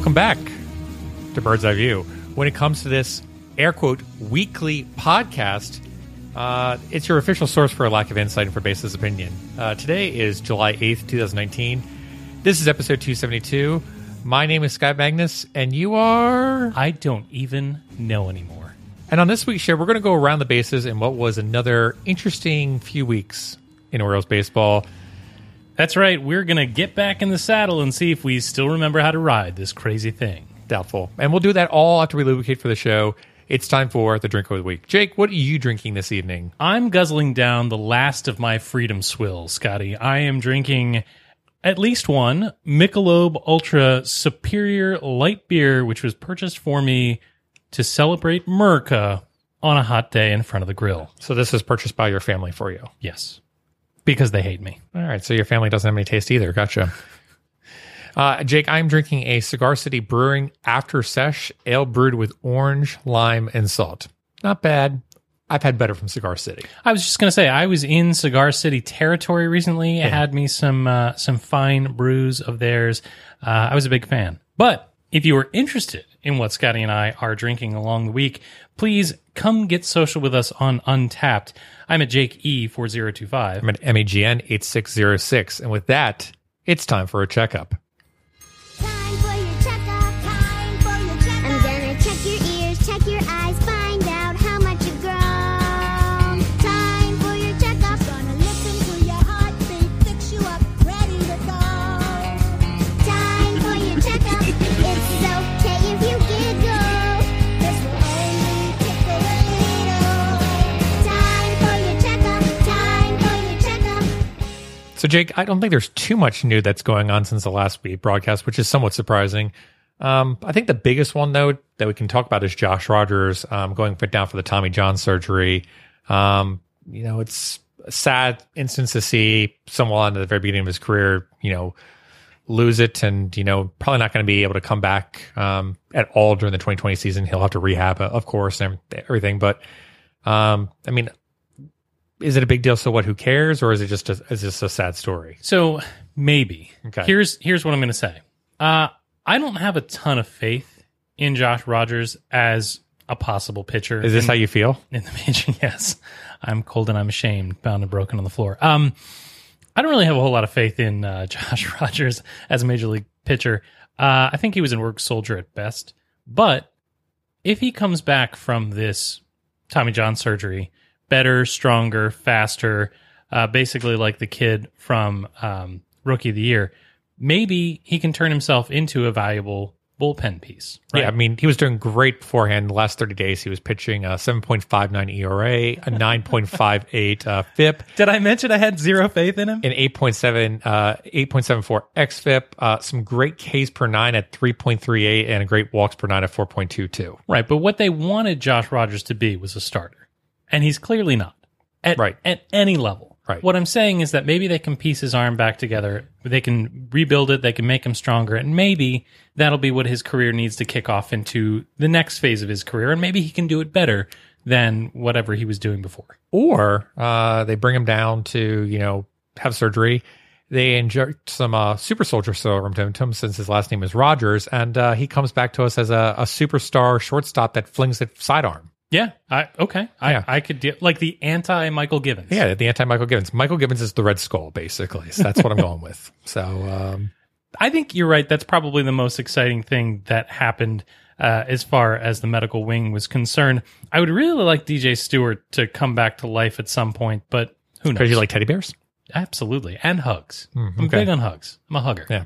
Welcome back to Bird's Eye View. When it comes to this air quote weekly podcast, uh, it's your official source for a lack of insight and for baseless opinion. Uh, today is July 8th, 2019. This is episode 272. My name is Scott Magnus, and you are. I don't even know anymore. And on this week's show, we're going to go around the bases in what was another interesting few weeks in Orioles baseball. That's right. We're going to get back in the saddle and see if we still remember how to ride this crazy thing. Doubtful. And we'll do that all after we lubricate for the show. It's time for the drink of the week. Jake, what are you drinking this evening? I'm guzzling down the last of my freedom swills, Scotty. I am drinking at least one Michelob Ultra Superior Light Beer, which was purchased for me to celebrate Merca on a hot day in front of the grill. So this was purchased by your family for you. Yes, because they hate me. All right. So your family doesn't have any taste either. Gotcha. Uh, Jake, I'm drinking a Cigar City Brewing After Sesh ale brewed with orange, lime, and salt. Not bad. I've had better from Cigar City. I was just gonna say I was in Cigar City territory recently. It had me some uh, some fine brews of theirs. Uh, I was a big fan. But if you are interested in what Scotty and I are drinking along the week, please come get social with us on Untappd. I'm at Jake E four zero two five. I'm at MEGN 8606. And with that, it's time for a checkup. So, Jake, I don't think there's too much new that's going on since the last week broadcast, which is somewhat surprising. Um, I think the biggest one, though, that we can talk about is Josh Rogers um, going down for the Tommy John surgery. Um, you know, it's a sad instance to see someone at the very beginning of his career, you know, lose it and, you know, probably not going to be able to come back um, at all during the 2020 season. He'll have to rehab, of course, and everything. But, um, I mean, is it a big deal? So what? Who cares? Or is it just a, is this a sad story? So maybe. Okay. Here's here's what I'm gonna say. Uh, I don't have a ton of faith in Josh Rogers as a possible pitcher. Is this in- how you feel? in the major. Yes, I'm cold and I'm ashamed, bound and broken on the floor. Um, I don't really have a whole lot of faith in uh, Josh Rogers as a major league pitcher. Uh, I think he was an work soldier at best. But if he comes back from this Tommy John surgery better, stronger, faster, uh, basically like the kid from um, Rookie of the Year, maybe he can turn himself into a valuable bullpen piece. Right? Yeah, I mean, he was doing great beforehand. The last 30 days, he was pitching a 7.59 ERA, a 9.58 uh, FIP, Did I mention I had zero faith in him? an 8.7, uh, 8.74 XFIP, uh, some great Ks per nine at 3.38, and a great walks per nine at 4.22. Right, but what they wanted Josh Rogers to be was a starter, and he's clearly not at Right. at any level. Right. What I'm saying is that maybe they can piece his arm back together, they can rebuild it, they can make him stronger, and maybe that'll be what his career needs to kick off into the next phase of his career, and maybe he can do it better than whatever he was doing before. Or uh, they bring him down to, you know, have surgery. They inject some uh, super soldier serum to him since his last name is Rogers, and uh, he comes back to us as a, a superstar shortstop that flings it sidearm. Yeah, I okay, I Yeah. I could deal like the anti Michael Givens. Yeah, the anti Michael Givens. Michael Givens is the Red Skull, basically. So that's what I'm going with. So, um, I think you're right. That's probably the most exciting thing that happened uh, as far as the medical wing was concerned. I would really like DJ Stewart to come back to life at some point, but who knows? because you like teddy bears? Absolutely. And hugs. I'm big on hugs. I'm a hugger. Yeah.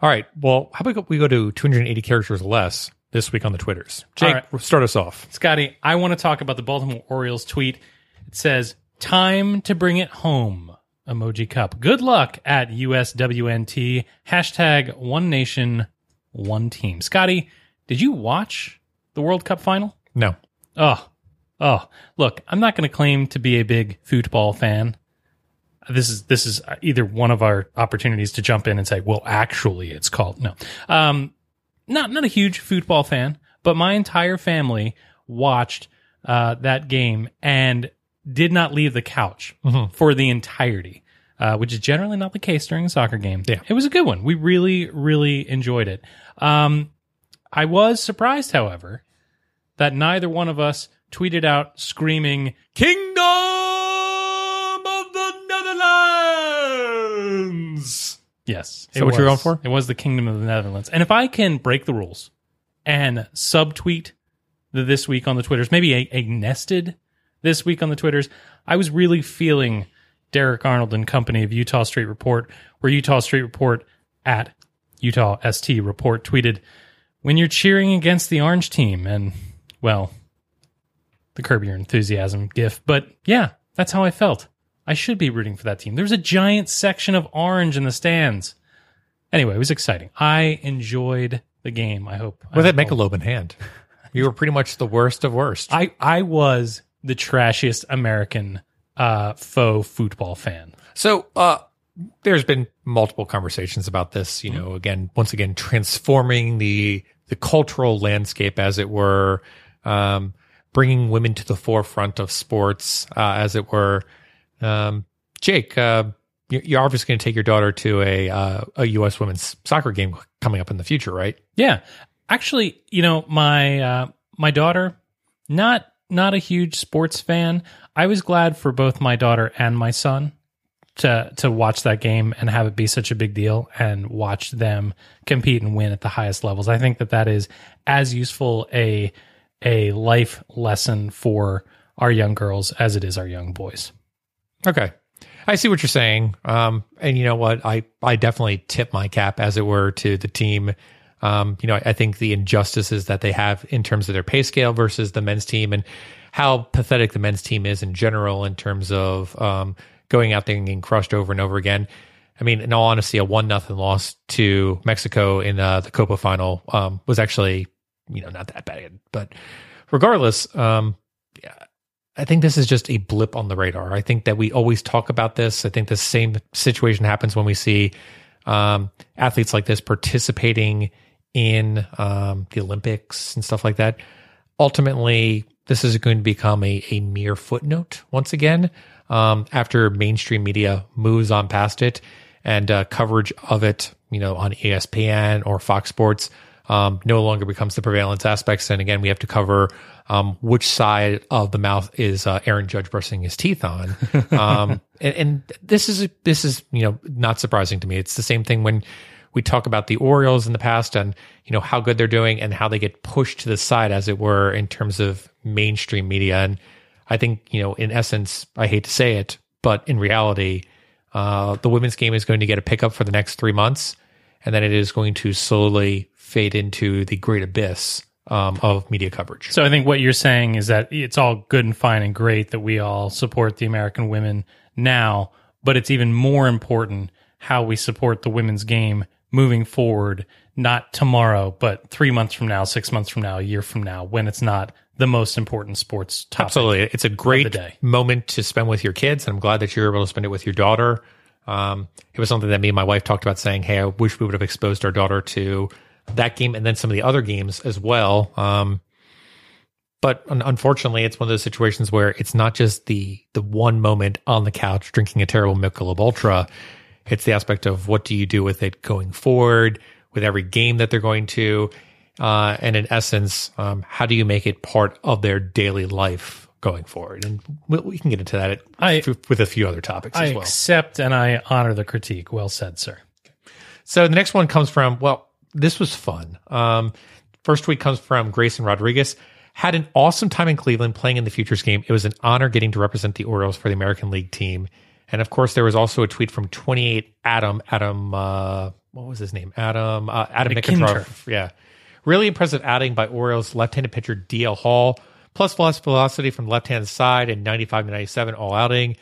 All right. Well, how about we go to 280 characters less this week on the Twitters? Jake, right. start us off. Scotty, I want to talk about the Baltimore Orioles tweet. It says, Time to bring it home. Emoji cup. Good luck at USWNT. Hashtag one nation, one team. Scotty, did you watch the World Cup final? No. Oh, oh, look, I'm not going to claim to be a big football fan. This is this is either one of our opportunities to jump in and say, well, actually, it's called no. Um, not not a huge football fan, but my entire family watched uh, that game and did not leave the couch for the entirety. uh, which is generally not the case during a soccer game. Yeah. It was a good one. We really, really enjoyed it. Um, I was surprised, however, that neither one of us tweeted out screaming, Kingdom Yes. that what you're going for? It was the Kingdom of the Netherlands. And if I can break the rules and subtweet the this week on the Twitters, maybe a, a nested this week on the Twitters, I was really feeling Derek Arnold and company of Eutaw Street Report, where Eutaw Street Report at Eutaw ST Report tweeted, when you're cheering against the orange team and, well, the curb your enthusiasm gif. But yeah, that's how I felt. I should be rooting for that team. There's a giant section of orange in the stands. Anyway, it was exciting. I enjoyed the game. I hope. With that Michelob in hand, you were pretty much the worst of worst. I I was the trashiest American uh, faux football fan. So, uh, there's been multiple conversations about this. You know, again, once again, transforming the the cultural landscape, as it were, um, bringing women to the forefront of sports, uh, as it were. Um, Jake, uh, you- you're obviously going to take your daughter to a uh, a U.S. women's soccer game coming up in the future, right? Yeah, actually, you know my uh, my daughter, not not a huge sports fan. I was glad for both my daughter and my son to to watch that game and have it be such a big deal and watch them compete and win at the highest levels. I think that that is as useful a a life lesson for our young girls as it is our young boys. Okay. I see what you're saying. Um, and you know what? I, I definitely tip my cap, as it were, to the team. Um, you know, I, I think the injustices that they have in terms of their pay scale versus the men's team and how pathetic the men's team is in general in terms of um, going out there and getting crushed over and over again. I mean, in all honesty, a one nothing loss to Mexico in uh, the Copa final um, was actually, you know, not that bad. But regardless, um, I think this is just a blip on the radar. I think that we always talk about this. I think the same situation happens when we see um, athletes like this participating in um, the Olympics and stuff like that. Ultimately, this is going to become a, a mere footnote once again um, after mainstream media moves on past it and uh, coverage of it, you know, on ESPN or Fox Sports um, no longer becomes the prevalence aspects. And again, we have to cover um, which side of the mouth is uh, Aaron Judge brushing his teeth on. Um, and, and this is this is you know not surprising to me. It's the same thing when we talk about the Orioles in the past and you know how good they're doing and how they get pushed to the side, as it were, in terms of mainstream media. And I think you know, in essence, I hate to say it, but in reality, uh, the women's game is going to get a pickup for the next three months, and then it is going to slowly fade into the great abyss um, of media coverage. So I think what you're saying is that it's all good and fine and great that we all support the American women now, but it's even more important how we support the women's game moving forward, not tomorrow, but three months from now, six months from now, a year from now, when it's not the most important sports topic. Absolutely. It's a great day. moment to spend with your kids. And I'm glad that you're able to spend it with your daughter. Um, it was something that me and my wife talked about saying, Hey, I wish we would have exposed our daughter to that game and then some of the other games as well. Um, but un- unfortunately, it's one of those situations where it's not just the the one moment on the couch drinking a terrible Michelob Ultra. It's the aspect of what do you do with it going forward, with every game that they're going to, uh, and in essence, um, how do you make it part of their daily life going forward? And we, we can get into that I- with a few other topics I as well. accept and I honor the critique. Well said, sir. So the next one comes from, well, this was fun. Um, first tweet comes from Grayson Rodriguez. Had an awesome time in Cleveland playing in the Futures game. It was an honor getting to represent the Orioles for the American League team. And of course, there was also a tweet from 28 Adam, Adam, uh, what was his name? Adam, uh, Adam McIntyre. McIntyre. Yeah. Really impressive outing by Orioles left-handed pitcher DL Hall, plus velocity from left-hand side and 95 to 97 all outing.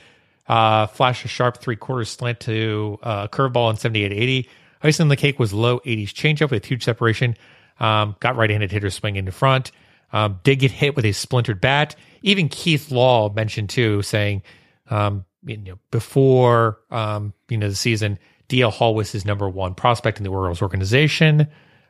Uh, flash a sharp three quarters slant to uh, curveball in 78 80. Icing on the cake was low 80s changeup with huge separation. Um, got right handed hitters swinging in front. Um, did get hit with a splintered bat. Even Keith Law mentioned too, saying, um, you know, before um, you know the season, DL Hall was his number one prospect in the Orioles organization.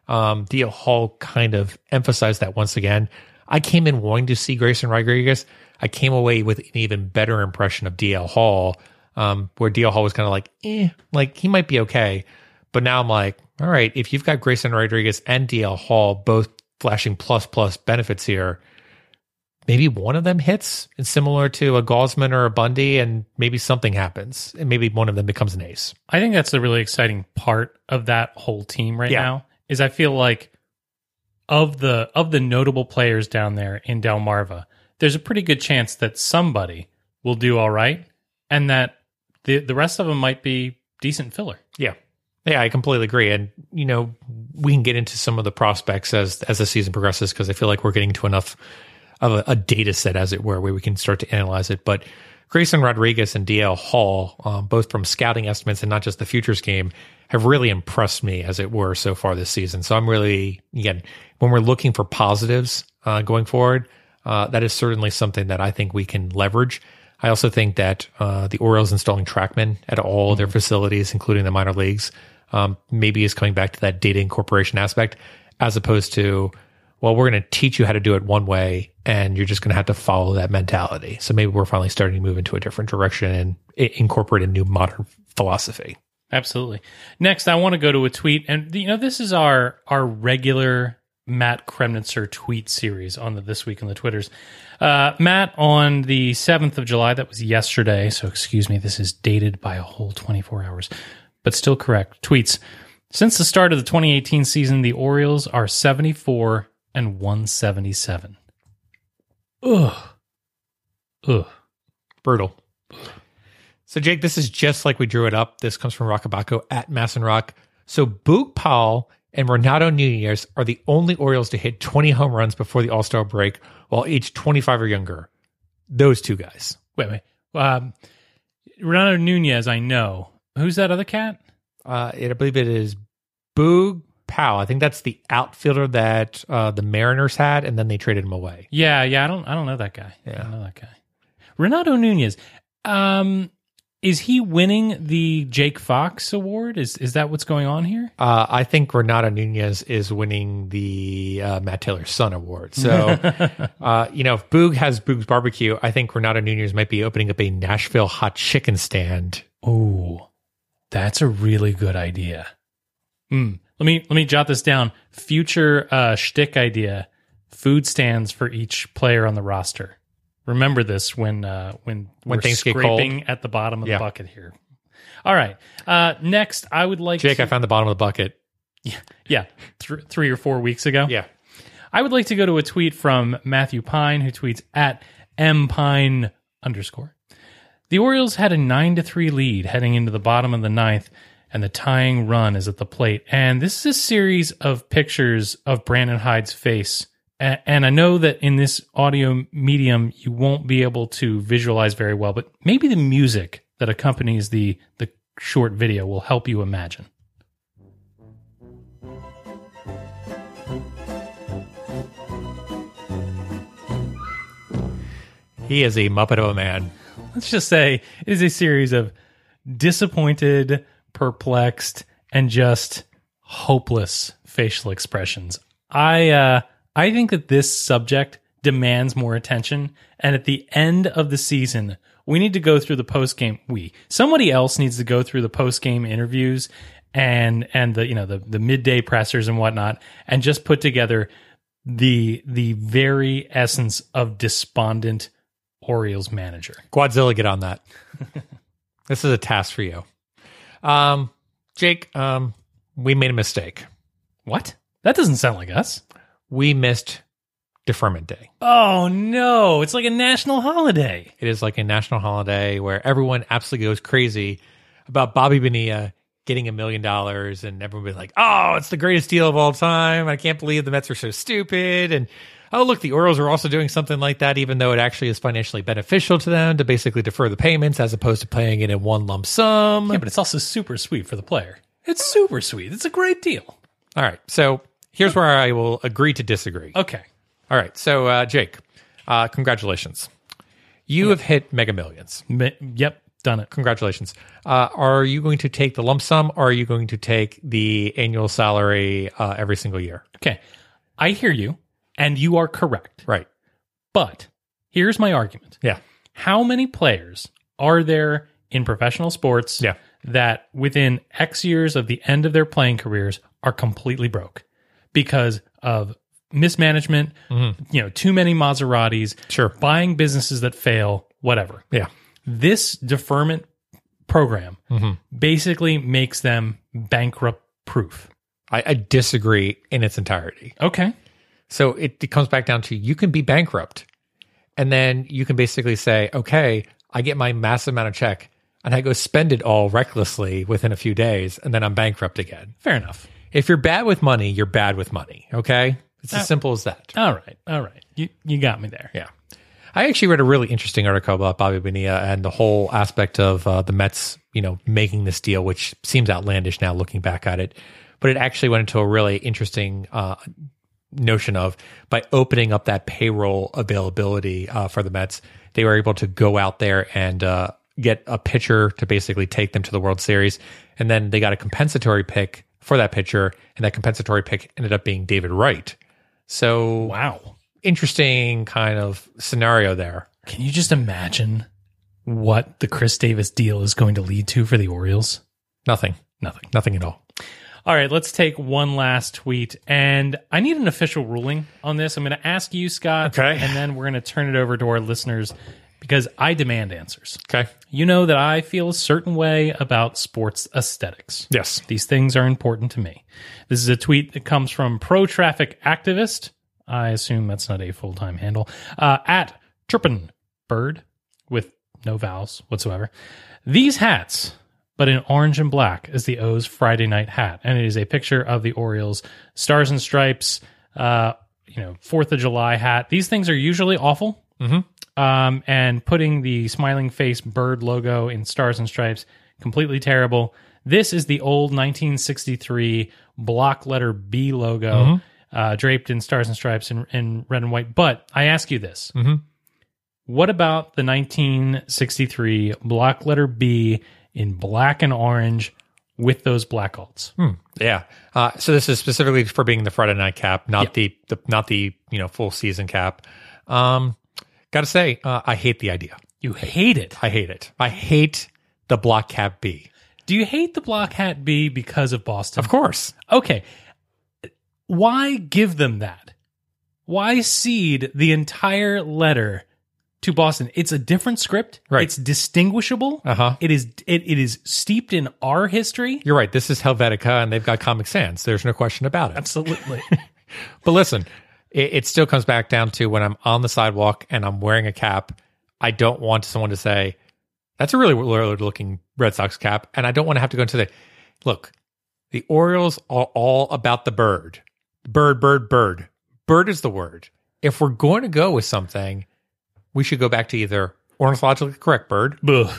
Um, DL Hall kind of emphasized that once again. I came in wanting to see Grayson Rodriguez. I came away with an even better impression of DL Hall. um, where DL Hall was kind of like, eh, like he might be okay. But now I'm like, all right, if you've got Grayson Rodriguez and DL Hall both flashing plus plus benefits here, maybe one of them hits and similar to a Gausman or a Bundy, and maybe something happens, and maybe one of them becomes an ace. I think that's the really exciting part of that whole team right Yeah. now. Is I feel like of the of the notable players down there in Delmarva, there's a pretty good chance that somebody will do all right, and that the the rest of them might be decent filler. Yeah. Yeah, I completely agree. And, you know, we can get into some of the prospects as as the season progresses because I feel like we're getting to enough of a, a data set, as it were, where we can start to analyze it. But Grayson Rodriguez and DL Hall, um, both from scouting estimates and not just the futures game, have really impressed me, as it were, so far this season. So I'm really, again, when we're looking for positives uh, going forward, uh, that is certainly something that I think we can leverage. I also think that uh, the Orioles installing TrackMan at all their facilities, including the minor leagues, um, maybe is coming back to that data incorporation aspect, as opposed to, well, we're going to teach you how to do it one way, and you're just going to have to follow that mentality. So maybe we're finally starting to move into a different direction and incorporate a new modern philosophy. Absolutely. Next, I want to go to a tweet, and you know this is our our regular Matt Kremnitzer tweet series on the This Week on the Twitters. Uh, Matt on the seventh of July, that was yesterday. So excuse me, this is dated by a whole twenty four hours, but still correct. Tweets since the start of the 2018 season, the Orioles are 74 and 177. Ugh. Ugh. Brutal. So, Jake, this is just like we drew it up. This comes from Rockabaco at Masson Rock. So, Boog Powell and Renato Nunez are the only Orioles to hit 20 home runs before the All Star break while aged 25 or younger. Those two guys. Wait, wait. Um, Renato Nunez, I know. Who's that other cat? Uh, it, I believe it is Boog Powell. I think that's the outfielder that uh, the Mariners had, and then they traded him away. Yeah, yeah. I don't. I don't know that guy. I Yeah. don't know that guy. Renato Nunez. Um, is he winning the Jake Fox Award? Is is that what's going on here? Uh, I think Renato Nunez is winning the uh, Matt Taylor Son Award. So, uh, you know, if Boog has Boog's Barbecue, I think Renato Nunez might be opening up a Nashville hot chicken stand. Oh, that's a really good idea. Hmm. Let me let me jot this down. Future uh, shtick idea: food stands for each player on the roster. Remember this when uh, when When we're things get scraping at the bottom of Yeah. the bucket here. All right. Uh, next, I would like Jake, to, I found the bottom of the bucket. yeah, th- three or four weeks ago. Yeah. I would like to go to a tweet from Matthew Pine, who tweets at mpine underscore. The Orioles had a nine to three lead heading into the bottom of the ninth, and the tying run is at the plate. And this is a series of pictures of Brandon Hyde's face. And I know that in this audio medium, you won't be able to visualize very well, but maybe the music that accompanies the the short video will help you imagine. He is a Muppet of a man. Let's just say it is a series of disappointed, perplexed, and just hopeless facial expressions. I uh I think that this subject demands more attention and at the end of the season we need to go through the post game we somebody else needs to go through the post game interviews and and the you know the the midday pressers and whatnot and just put together the the very essence of despondent Orioles manager. Quadzilla, get on that. this is a task for you. Um, Jake, um, we made a mistake. What? That doesn't sound like us. We missed Deferment Day. Oh no, it's like a national holiday. It is like a national holiday where everyone absolutely goes crazy about Bobby Bonilla getting a million dollars, and everyone be like, "Oh, it's the greatest deal of all time! I can't believe the Mets are so stupid." And oh, look, the Orioles are also doing something like that, even though it actually is financially beneficial to them to basically defer the payments as opposed to paying it in one lump sum. Yeah, but it's also super sweet for the player. It's super sweet. It's a great deal. All right, so here's where I will agree to disagree. Okay. All right, so uh, Jake, uh, congratulations. You have hit Mega Millions. Mi- Yep, done it. Congratulations. Uh, are you going to take the lump sum or are you going to take the annual salary uh, every single year? Okay. I hear you, and you are correct. Right. But here's my argument. Yeah. How many players are there in professional sports Yeah. that within X years of the end of their playing careers are completely broke because of mismanagement, you know, too many Maseratis, Mm-hmm. Sure. buying businesses that fail, whatever. Yeah. This deferment program Mm-hmm. basically makes them bankrupt proof. I, I disagree in its entirety. Okay. So it, it comes back down to you can be bankrupt. And then you can basically say, okay, I get my massive amount of check and I go spend it all recklessly within a few days and then I'm bankrupt again. Fair enough. If you're bad with money, you're bad with money. Okay. It's as simple as that. All right. All right. You you got me there. Yeah. I actually read a really interesting article about Bobby Bonilla and the whole aspect of uh, the Mets, you know, making this deal, which seems outlandish now looking back at it. But it actually went into a really interesting uh, notion of by opening up that payroll availability uh, for the Mets, they were able to go out there and uh, get a pitcher to basically take them to the World Series. And then they got a compensatory pick for that pitcher, and that compensatory pick ended up being David Wright. So Wow. interesting kind of scenario there. Can you just imagine what the Chris Davis deal is going to lead to for the Orioles? Nothing. Nothing. Nothing at all. All right, let's take one last tweet. And I need an official ruling on this. I'm going to ask you, Scott. Okay. And then we're going to turn it over to our listeners because I demand answers. Okay. You know that I feel a certain way about sports aesthetics. Yes. These things are important to me. This is a tweet that comes from Pro Traffic Activist. I assume that's not a full time handle. Uh, at Chirpin Bird with no vowels whatsoever. These hats, but in orange and black, is the O's Friday night hat, and it is a picture of the Orioles stars and stripes. Uh, you know, Fourth of July hat. These things are usually awful. Um, and putting the smiling face bird logo in stars and stripes completely terrible. This is the old 1963 block letter B logo, uh, draped in stars and stripes in, in red and white. But I ask you this: What about the 1963 block letter B in black and orange with those black alts? Yeah. Uh, so this is specifically for being the Friday night cap, not the, the not the you know full season cap. Um, Got to say, uh, I hate the idea. You hate it. I hate it. I hate the block cap B. Do you hate the block hat B because of Boston? Of course. Okay. Why give them that? Why seed the entire letter to Boston? It's a different script. Right. It's distinguishable. Uh-huh. It is it, it is steeped in our history. You're right. This is Helvetica, and they've got Comic Sans. There's no question about it. Absolutely. But listen, it, it still comes back down to when I'm on the sidewalk and I'm wearing a cap. I don't want someone to say, "That's a really weird looking Red Sox cap," and I don't want to have to go into the look. The Orioles are all about the bird, bird, bird, bird. Bird is the word. If we're going to go with something, we should go back to either ornithologically correct bird, Ugh.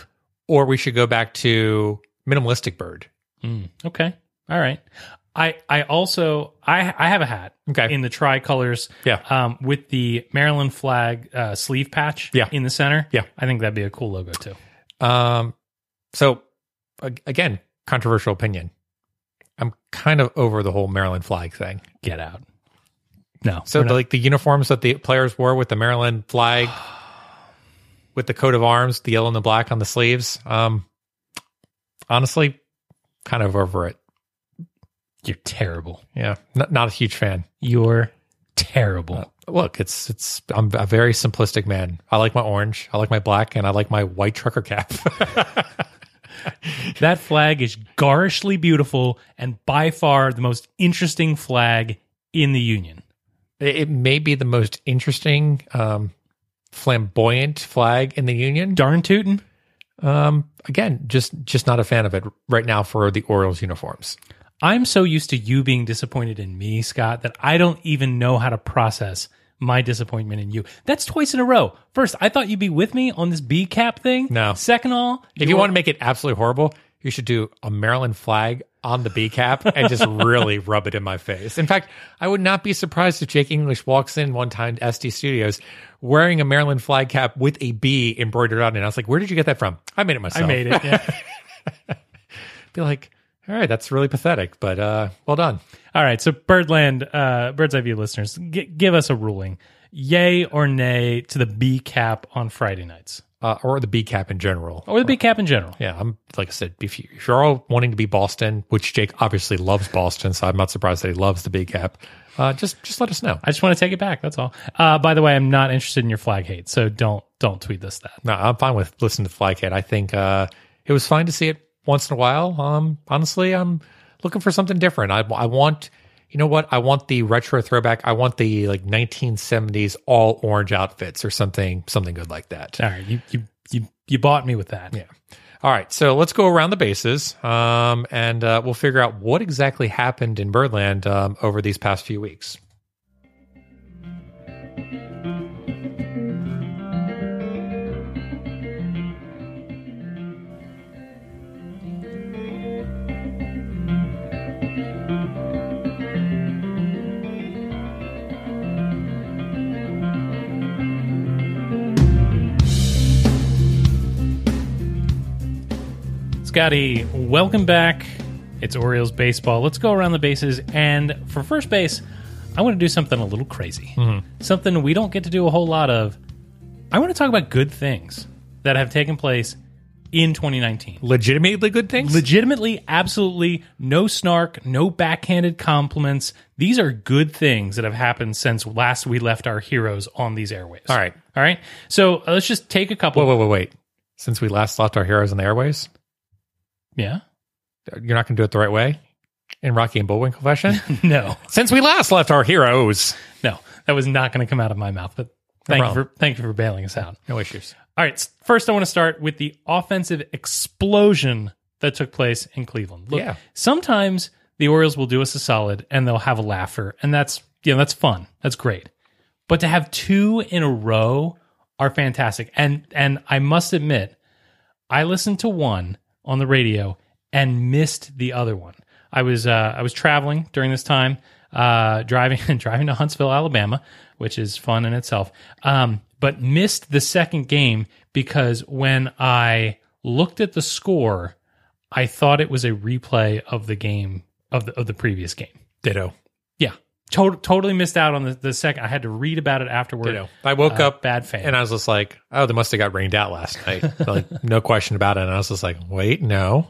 or we should go back to minimalistic bird. Mm, okay. All right. I I also I I have a hat Okay. in the tricolors. Yeah. Um, with the Maryland flag uh, sleeve patch. Yeah. In the center. Yeah. I think that'd be a cool logo too. Um, so again, controversial opinion. I'm kind of over the whole Maryland flag thing. Get out. No. So we're like the uniforms that the players wore with the Maryland flag, with the coat of arms, the yellow and the black on the sleeves. Um, honestly, kind of over it. you're terrible. Yeah, not, not a huge fan. You're terrible. Look, it's it's. I'm a very simplistic man. I like my orange, I like my black, and I like my white trucker cap. that flag is garishly beautiful and by far the most interesting flag in the Union. it, it may be the most interesting, um, flamboyant flag in the union. Darn tootin'. Um, again, just just not a fan of it right now for the Orioles uniforms. I'm so used to you being disappointed in me, Scott, that I don't even know how to process my disappointment in you. That's twice in a row. First, I thought you'd be with me on this B cap thing. No. Second, all If you want to make it absolutely horrible, you should do a Maryland flag on the B cap and just really rub it in my face. In fact, I would not be surprised if Jake English walks in one time to SD Studios wearing a Maryland flag cap with a B embroidered on it. And I was like, where did you get that from? I made it myself. I made it. Yeah. Be like, all right, that's really pathetic, but uh, well done. All right, so Birdland, uh, Bird's Eye View listeners, g- give us a ruling: yay or nay to the B cap on Friday nights? Uh, or the B cap in general. or the big cap in general. Yeah, I'm like I said, if, you, if you're all wanting to be Boston, which Jake obviously loves Boston, so I'm not surprised that he loves the B cap. Uh, just just let us know. I just want to take it back. That's all. Uh, by the way, I'm not interested in your flag hate, so don't don't tweet this that. No, I'm fine with listening to flag hate. I think uh, it was fine to see it once in a while. Um, honestly, I'm looking for something different. I, I want, you know what? I want the retro throwback. I want the like 1970s all orange outfits or something, something good like that. All right, you you you you bought me with that. Yeah. All right, so let's go around the bases, um, and uh, we'll figure out what exactly happened in Birdland um, over these past few weeks. Scotty, welcome back. It's Orioles baseball. Let's go around the bases. And for first base, I want to do something a little crazy. Something we don't get to do a whole lot of. I want to talk about good things that have taken place in 2019. Legitimately good things. Legitimately, absolutely no snark, no backhanded compliments. These are good things that have happened since last we left our heroes on these airways. All right. All right. So uh, let's just take a couple. Wait, wait, wait, wait. Since we last left our heroes on the airways, Yeah. you're not going to do it the right way in Rocky and Bullwinkle fashion. No. Since we last left our heroes, No, that was not going to come out of my mouth. But thank you for thank you for bailing us out. no issues. All right, first I want to start with the offensive explosion that took place in Cleveland. Look, Yeah. sometimes the Orioles will do us a solid and they'll have a laugher, and that's you know that's fun, that's great. But to have two in a row are fantastic, and and I must admit, I listened to one on the radio and missed the other one. I was uh, I was traveling during this time, uh, driving driving to Huntsville, Alabama, which is fun in itself. Um, but missed the second game because when I looked at the score, I thought it was a replay of the game of the of the previous game. Ditto. To- totally missed out on the, the second. I had to read about it afterward. Ditto. I woke Uh, up bad fan. and I was just like, oh, they must have got rained out last night. like, no question about it. And I was just like, wait, no.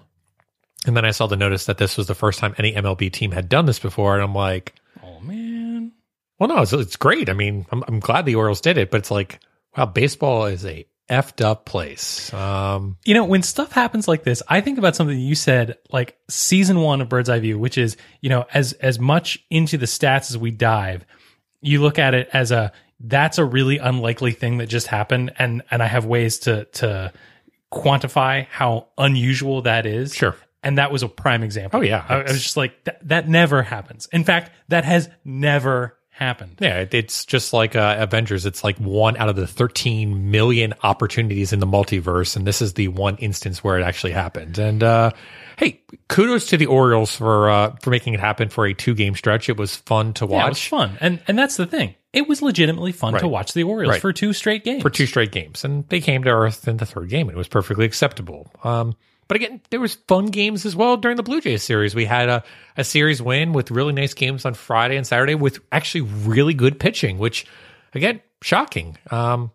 And then I saw the notice that this was the first time any MLB team had done this before. And I'm like, oh man, well, no, it's, it's great. I mean, I'm, I'm glad the Orioles did it, but it's like, wow, baseball is a effed up place. Um, You know, when stuff happens like this, I think about something you said like season one of Bird's Eye View, which is, you know, as as much into the stats as we dive, you look at it as a that's a really unlikely thing that just happened and and I have ways to to quantify how unusual that is. Sure. And that was a prime example. Oh, yeah. I, I was just like that, that never happens. In fact, that has never happened. yeah, it, it's just like uh, Avengers. It's like one out of the 13 million opportunities in the multiverse. And this is the one instance where it actually happened. And, uh, hey, kudos to the Orioles for, uh, for making it happen for a two game stretch. It was fun to Yeah, it was fun. And and that's the thing. It was legitimately fun to watch the Orioles Right. for two straight games. for two straight games, and they came to earth in the third game, and it was perfectly acceptable. Um, but again, there was fun games as well during the Blue Jays series. We had a, a series win with really nice games on Friday and Saturday with actually really good pitching, which again, shocking. Um,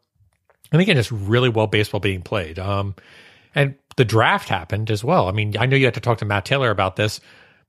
and again, just really well baseball being played. Um, and the draft happened as well. I mean, I know you had to talk to Matt Taylor about this,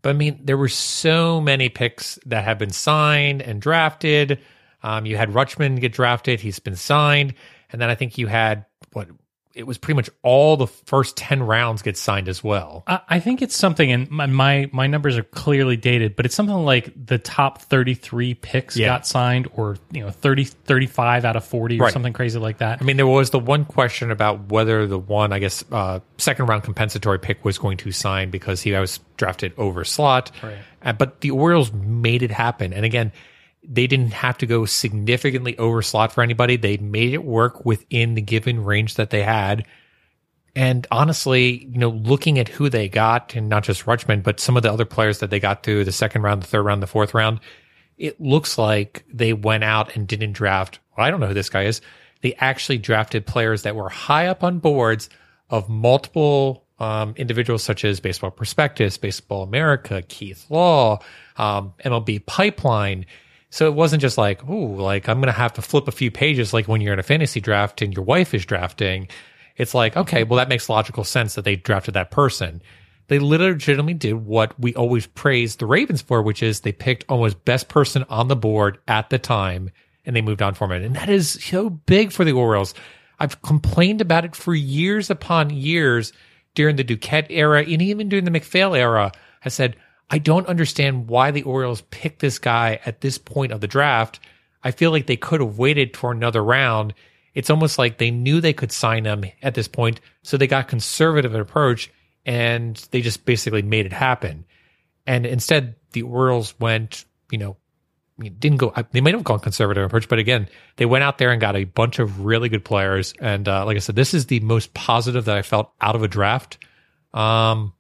but I mean, there were so many picks that have been signed and drafted. Um, you had Rutschman get drafted; he's been signed, and then I think you had what it was pretty much all the first ten rounds get signed as well. I I think it's something, and my, my my numbers are clearly dated, but it's something like the top 33 picks Yeah. got signed, or you know 30 35 out of 40 or Right. something crazy like that. I mean, there was the one question about whether the one, I guess, uh, second round compensatory pick was going to sign because he was drafted over slot. Right. Uh, but the Orioles made it happen. And again, they didn't have to go significantly over slot for anybody. They made it work within the given range that they had. And honestly, you know, looking at who they got, and not just Rutschman, but some of the other players that they got through the second round, the third round, the fourth round, it looks like they went out and didn't draft. Well, I don't know who this guy is. They actually drafted players that were high up on boards of multiple um, individuals, such as Baseball Prospectus, Baseball America, Keith Law, um, MLB Pipeline. So it wasn't just like, oh, like I'm going to have to flip a few pages like when you're in a fantasy draft and your wife is drafting. it's like, okay, mm-hmm. well, that makes logical sense that they drafted that person. They legitimately did what we always praised the Ravens for, which is they picked almost best person on the board at the time and they moved on from it. And that is so big for the Orioles. I've complained about it for years upon years during the Duquette era and even during the MacPhail era. I said, I don't understand why the Orioles picked this guy at this point of the draft. I feel like they could have waited for another round. It's almost like they knew they could sign him at this point, so they got conservative approach and they just basically made it happen. And instead, the Orioles went, you know, didn't go. They might have gone conservative approach, but again, they went out there and got a bunch of really good players. And uh, like I said, this is the most positive that I felt out of a draft, um,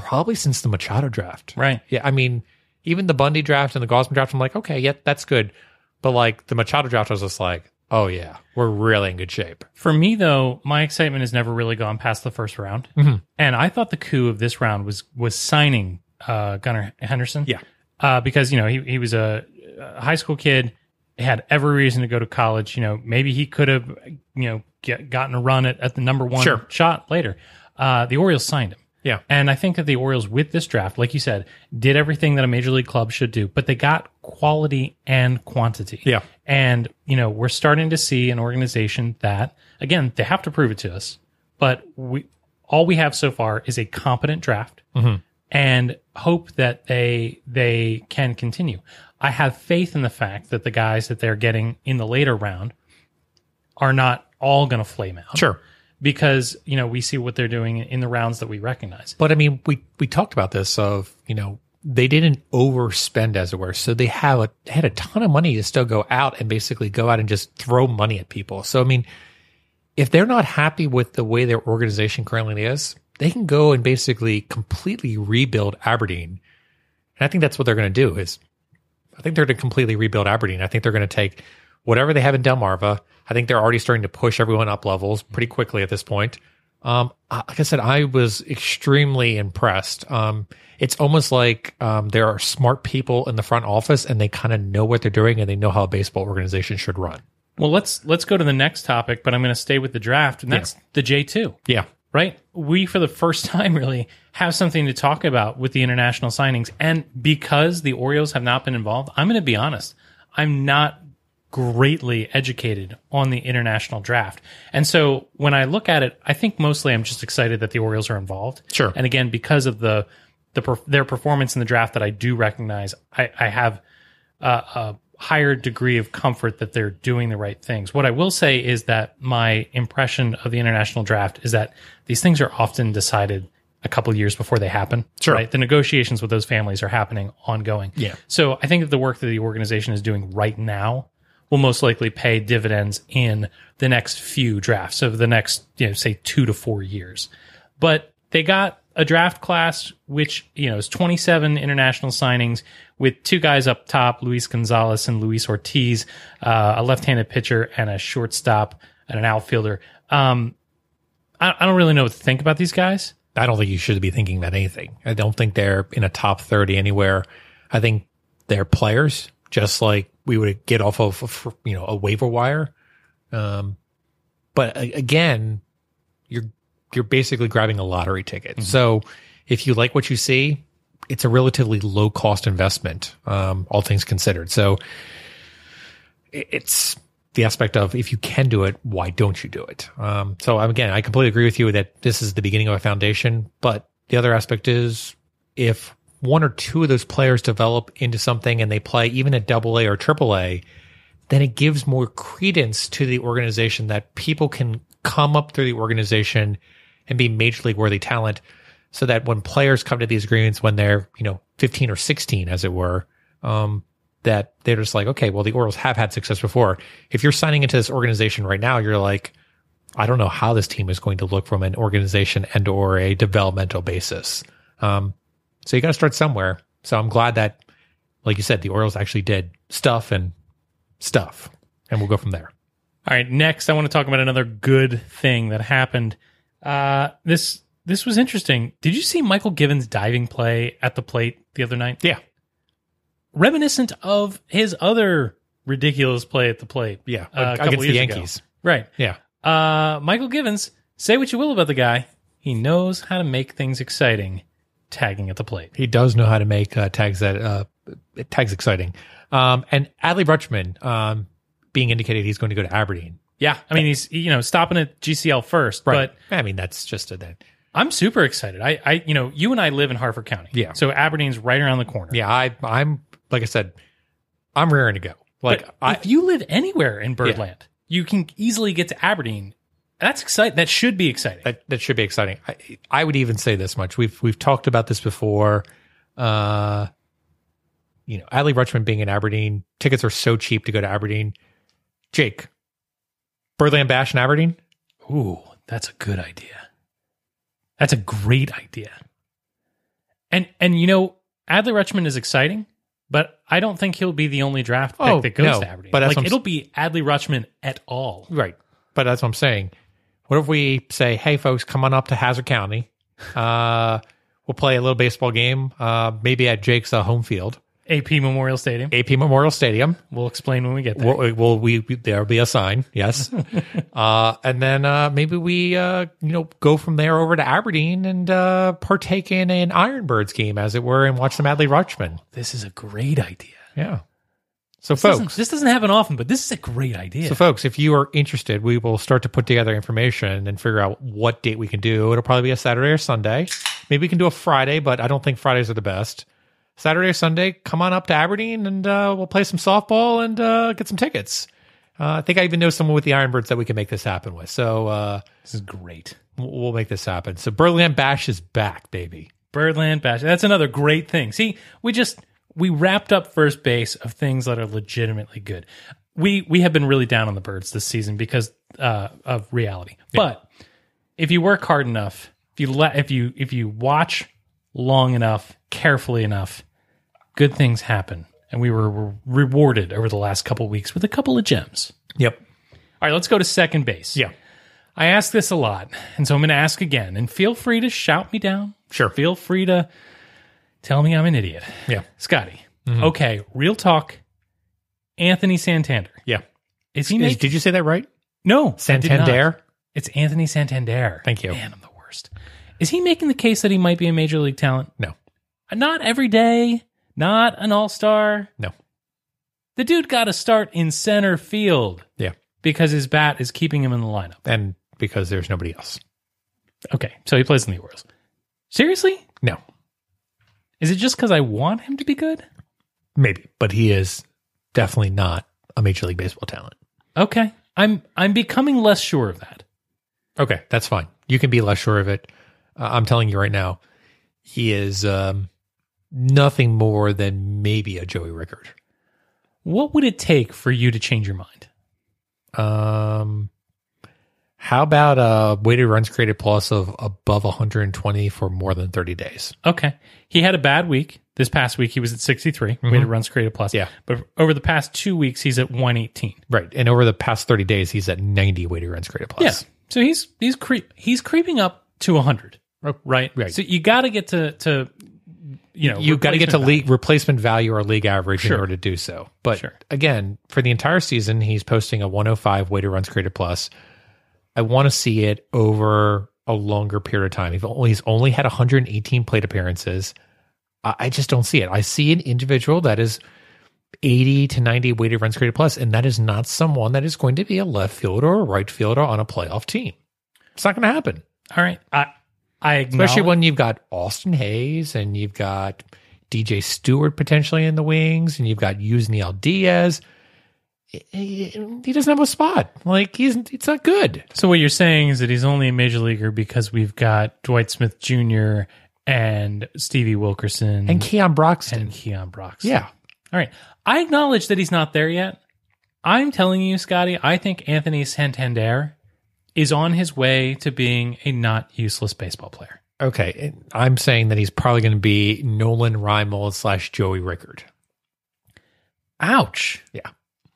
probably since the Machado draft. Right. Yeah, I mean, even the Bundy draft and the Gausman draft, I'm like, okay, yeah, that's good. But like the Machado draft, I was just like, oh yeah, we're really in good shape. For me, though, my excitement has never really gone past the first round, Mhm. and I thought the coup of this round was was signing uh, Gunnar Henderson. Yeah. uh, because you know he he was a, a high school kid, had every reason to go to college. You know, maybe he could have you know get, gotten a run at, at the number one Sure. shot later. Uh, the Orioles signed him. Yeah. And I think that the Orioles, with this draft, like you said, did everything that a major league club should do, but they got quality and quantity. Yeah. And, you know, we're starting to see an organization that, again, they have to prove it to us, but we, all we have so far is a competent draft mm-hmm. and hope that they, they can continue. I have faith in the fact that the guys that they're getting in the later round are not all going to flame out Sure. Because you know we see what they're doing in the rounds that we recognize. But I mean, we we talked about this of you know they didn't overspend as it were, so they have a had a ton of money to still go out and basically go out and just throw money at people. So I mean, if they're not happy with the way their organization currently is, they can go and basically completely rebuild Aberdeen. And I think that's what they're going to do. Is I think they're going to completely rebuild Aberdeen. I think they're going to take whatever they have in Delmarva. I think they're already starting to push everyone up levels pretty quickly at this point. Um, like I said, I was extremely impressed. Um, it's almost like um, there are smart people in the front office and they kind of know what they're doing and they know how a baseball organization should run. Well, let's let's go to the next topic, but I'm going to stay with the draft, and that's the J two. Yeah. Right? We, for the first time, really have something to talk about with the international signings. And because the Orioles have not been involved, I'm going to be honest. I'm not greatly educated on the international draft. And so when I look at it, I think mostly I'm just excited that the Orioles are involved. Sure. And again, because of the, the their performance in the draft that I do recognize, I, I have uh, a higher degree of comfort that they're doing the right things. What I will say is that my impression of the international draft is that these things are often decided a couple years before they happen. Sure. Right? The negotiations with those families are happening ongoing. Yeah. So I think that the work that the organization is doing right now will most likely pay dividends in the next few drafts of the next, you know, say two to four years. But they got a draft class which, you know, is 27 international signings with two guys up top, Luis Gonzalez and Luis Ortiz, uh, a left-handed pitcher and a shortstop and an outfielder. Um, I, I don't really know what to think about these guys. I don't think you should be thinking about anything. I don't think they're in a top 30 anywhere. I think they're players, just like we would get off of, you know, a waiver wire. Um, but again, you're, you're basically grabbing a lottery ticket. So if you like what you see, it's a relatively low cost investment, um, all things considered. So it's the aspect of if you can do it, why don't you do it? Um, so again, I completely agree with you that this is the beginning of a foundation. But the other aspect is if one or two of those players develop into something and they play even at double A or triple A, then it gives more credence to the organization that people can come up through the organization and be major league worthy talent so that when players come to these agreements when they're, you know, 15 or 16, as it were, um, that they're just like, okay, well, the Orioles have had success before. If you're signing into this organization right now, you're like, I don't know how this team is going to look from an organization and or a developmental basis. Um, so you got to start somewhere. So I'm glad that, like you said, the Orioles actually did stuff and stuff, and we'll go from there. All right, next I want to talk about another good thing that happened. Uh, this this was interesting. Did you see Michael Givens' diving play at the plate the other night? Yeah. Reminiscent of his other ridiculous play at the plate. Yeah. uh, against the years ago. Yankees. Right. Yeah. Uh, Michael Givens, say what you will about the guy. He knows how to make things exciting, tagging at the plate. He does know how to make uh, tags that uh, tags exciting. Um, and Adley Rutschman um, being indicated he's going to go to Aberdeen. Yeah, I mean he's you know stopping at GCL first, but I mean that's just a that. I'm super excited. I, I you know you and I live in Harford County, Yeah. So Aberdeen's right around the corner. Yeah, I I'm like I said, I'm raring to go. Like I if you live anywhere in Birdland, you can easily get to Aberdeen. That's exciting. That should be exciting. that that should be exciting. I, I would even say this much. We've we've talked about this before. Uh, you know, Adley Rutschman being in Aberdeen, tickets are so cheap to go to Aberdeen. Jake, Birdland Bash in Aberdeen. Ooh, that's a good idea. That's a great idea. And and you know, Adley Rutschman is exciting, but I don't think he'll be the only draft pick Oh, that goes no, to Aberdeen. but like it'll be Adley Rutschman at all. Right. But that's what I'm saying. What if we say, hey, folks, come on up to Hazard County. Uh, we'll play a little baseball game, uh, maybe at Jake's uh, home field, AP Memorial Stadium. AP Memorial Stadium. We'll explain when we get there. We'll, we'll we, we there'll be a sign, yes. uh, and then uh, maybe we uh, you know go from there over to Aberdeen and uh, partake in an Ironbirds game, as it were, and watch the Adley Rutschman. this is a great idea. Yeah. So, This doesn't- folks, this doesn't happen often, but this is a great idea. So, folks, if you are interested, we will start to put together information and figure out what date we can do. It'll probably be a Saturday or Sunday. Maybe we can do a Friday, but I don't think Fridays are the best. Saturday or Sunday, come on up to Aberdeen and uh, we'll play some softball and uh, get some tickets. Uh, I think I even know someone with the Ironbirds that we can make this happen with. So uh, this is great. we'll we'll make this happen. So Birdland Bash is back, baby. Birdland Bash. That's another great thing. See, we just we wrapped up first base of things that are legitimately good. We we have been really down on the birds this season because uh, of reality. But if you work hard enough, if you let if you if you watch long enough, carefully enough, good things happen. And we were re- rewarded over the last couple weeks with a couple of gems. Yep. All right, let's go to second base. Yeah. I ask this a lot, and so I'm going to ask again. And feel free to shout me down. Sure. Feel free to tell me I'm an idiot. Yeah. Scotty. Mm-hmm. Okay, real talk. Anthony Santander. Yeah. Is he making did you say that right? No, I did not. Santander? It's Anthony Santander. Thank you. Man, I'm the worst. Is he making the case that he might be a major league talent? No. Uh, not every day, not an all-star. No. The dude got to start in center field Yeah. because his bat is keeping him in the lineup. And because there's nobody else. Okay, so he plays in the Orioles. Seriously? No. Is it just because I want him to be good? Maybe. But he is definitely not a Major League Baseball talent. Okay, I'm I'm becoming less sure of that. Okay, that's fine. You can be less sure of it. Uh, I'm telling you right now, he is um, nothing more than maybe a Joey Rickard. What would it take for you to change your mind? Um, how about uh, a weighted runs created plus of above 120 for more than 30 days? Okay, he had a bad week. This past week he was at 63 mm-hmm. weighted runs created plus. Yeah. but over the past two weeks he's at 118. Right. And over the past 30 days, he's at 90 weighted runs created plus. Yeah, so he's he's creep he's creeping up to 100. Right, Right. So you got to get to to you know you got to get to replacement league replacement value or league average Sure. in order to do so. But Sure. again, for the entire season, he's posting a 105 weighted runs created plus. I want to see it over a longer period of time. He's only, had 118 plate appearances. I, just don't see it. I see an individual that is 80 to 90 weighted runs created plus, and that is not someone that is going to be a left fielder or a right fielder on a playoff team. It's not going to happen All right, I I especially when you've got Austin Hays and you've got DJ Stewart potentially in the wings, and you've got Yusniel Diaz. He, doesn't have a spot. Like he's it's not good. So what you're saying is that he's only a major leaguer because we've got Dwight Smith Jr. and Stevie Wilkerson And Keon Broxton. and Keon Brox. yeah, All right. I acknowledge that he's not there yet. I'm telling you, Scotty, I think Anthony Santander is on his way to being a not useless baseball player. okay. I'm saying that he's probably going to be Nolan Reimold slash Joey Rickard. Ouch. Yeah.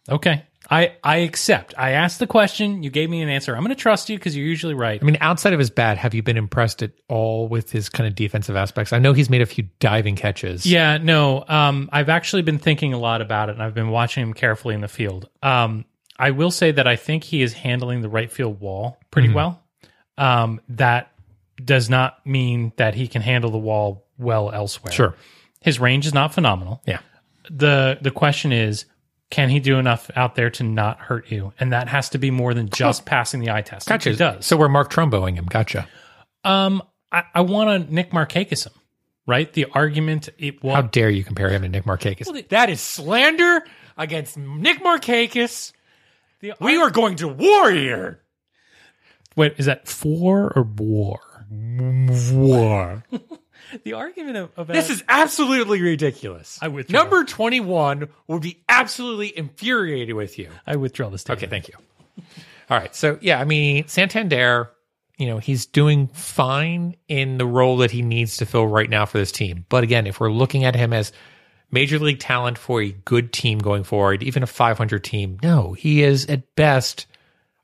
Okay. I, I accept. I asked the question. You gave me an answer. I'm going to trust you because you're usually right. I mean, outside of his bat, have you been impressed at all with his kind of defensive aspects? I know he's made a few diving catches. Yeah, no. Um, I've actually been thinking a lot about it, and I've been watching him carefully in the field. Um, I will say that I think he is handling the right field wall pretty well. Um, that does not mean that he can handle the wall well elsewhere. Sure. His range is not phenomenal. Yeah. The the question is, can he do enough out there to not hurt you? And that has to be more than just passing the eye test. Gotcha. He does. So we're Mark Trumboing him. Gotcha. Um, I, I want to Nick Markakis him, right? The argument it was How dare you compare him to Nick Markakis? that is slander against Nick Markakis. the, We are going to war here. wait, is that for or war? War. The argument of, about This is absolutely ridiculous. I withdraw. Number 21 would be absolutely infuriated with you. I withdraw the statement. Okay, thank you. All right. So, yeah, I mean, Santander, you know, he's doing fine in the role that he needs to fill right now for this team. But again, if we're looking at him as major league talent for a good team going forward, even a 500 team, no, he is at best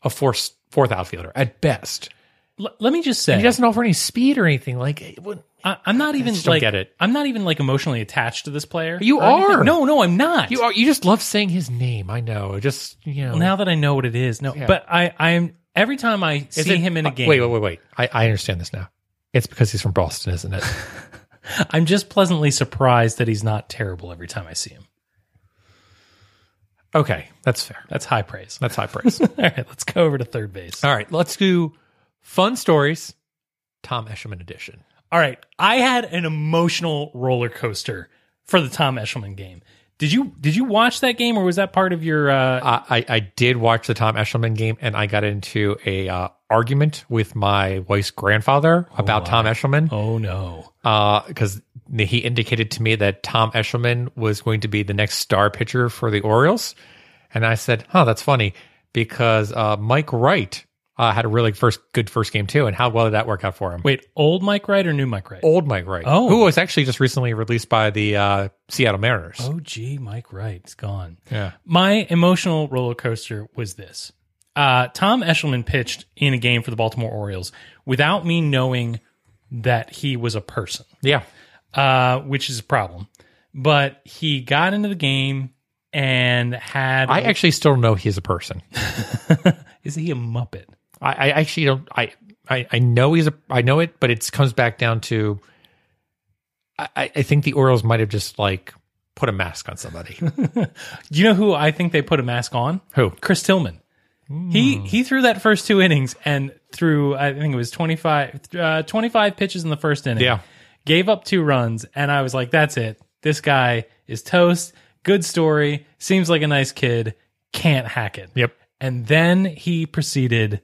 a fourth, fourth outfielder at best. L- let me just say, He doesn't offer any speed or anything. Like, I, I'm not even don't like get it. I'm not even like emotionally attached to this player. You or anything. are. No, no, I'm not. you are, you just love saying his name. I know. Just, you know. now that I know what it is. No, but I I'm every time I Is see it- him in a uh, game, Wait, wait, wait, wait. I, I understand this now. It's because he's from Boston, isn't it? I'm just pleasantly surprised that he's not terrible every time I see him. okay, that's fair. That's high praise. That's high praise. All right, let's go over to third base. All right, let's do fun stories. Tom Eshelman edition. All right, I had an emotional roller coaster for the Tom Eshelman game. Did you did you watch that game or was that part of your? Uh, Uh, I I did watch the Tom Eshelman game, and I got into a uh, argument with my wife's grandfather about Tom Eshelman oh no! because he indicated to me that Tom Eshelman was going to be the next star pitcher for the Orioles, and I said, "Huh, that's funny," because uh, Mike Wright uh, had a really first good first game too, and how well did that work out for him? Wait, old Mike Wright or new Mike Wright? Old Mike Wright, Oh. who was actually just recently released by the uh, Seattle Mariners. Oh, gee, Mike Wright's gone. Yeah. My emotional roller coaster was this. Uh, Tom Eshelman pitched in a game for the Baltimore Orioles without me knowing that he was a person, Yeah. uh, which is a problem. But he got into the game and had. I actually still know he's a person. is he a Muppet? I, I actually don't. I, I I know he's a. I know it, but it comes back down to. I, I think the Orioles might have just like put a mask on somebody. Do you know who I think they put a mask on? Who? Chris Tillman. He he threw that first two innings and threw I think it was 25, uh, 25 pitches in the first inning. Yeah. Gave up two runs and I was like, that's it. This guy is toast. Good story. Seems like a nice kid. Can't hack it. Yep. And then he proceeded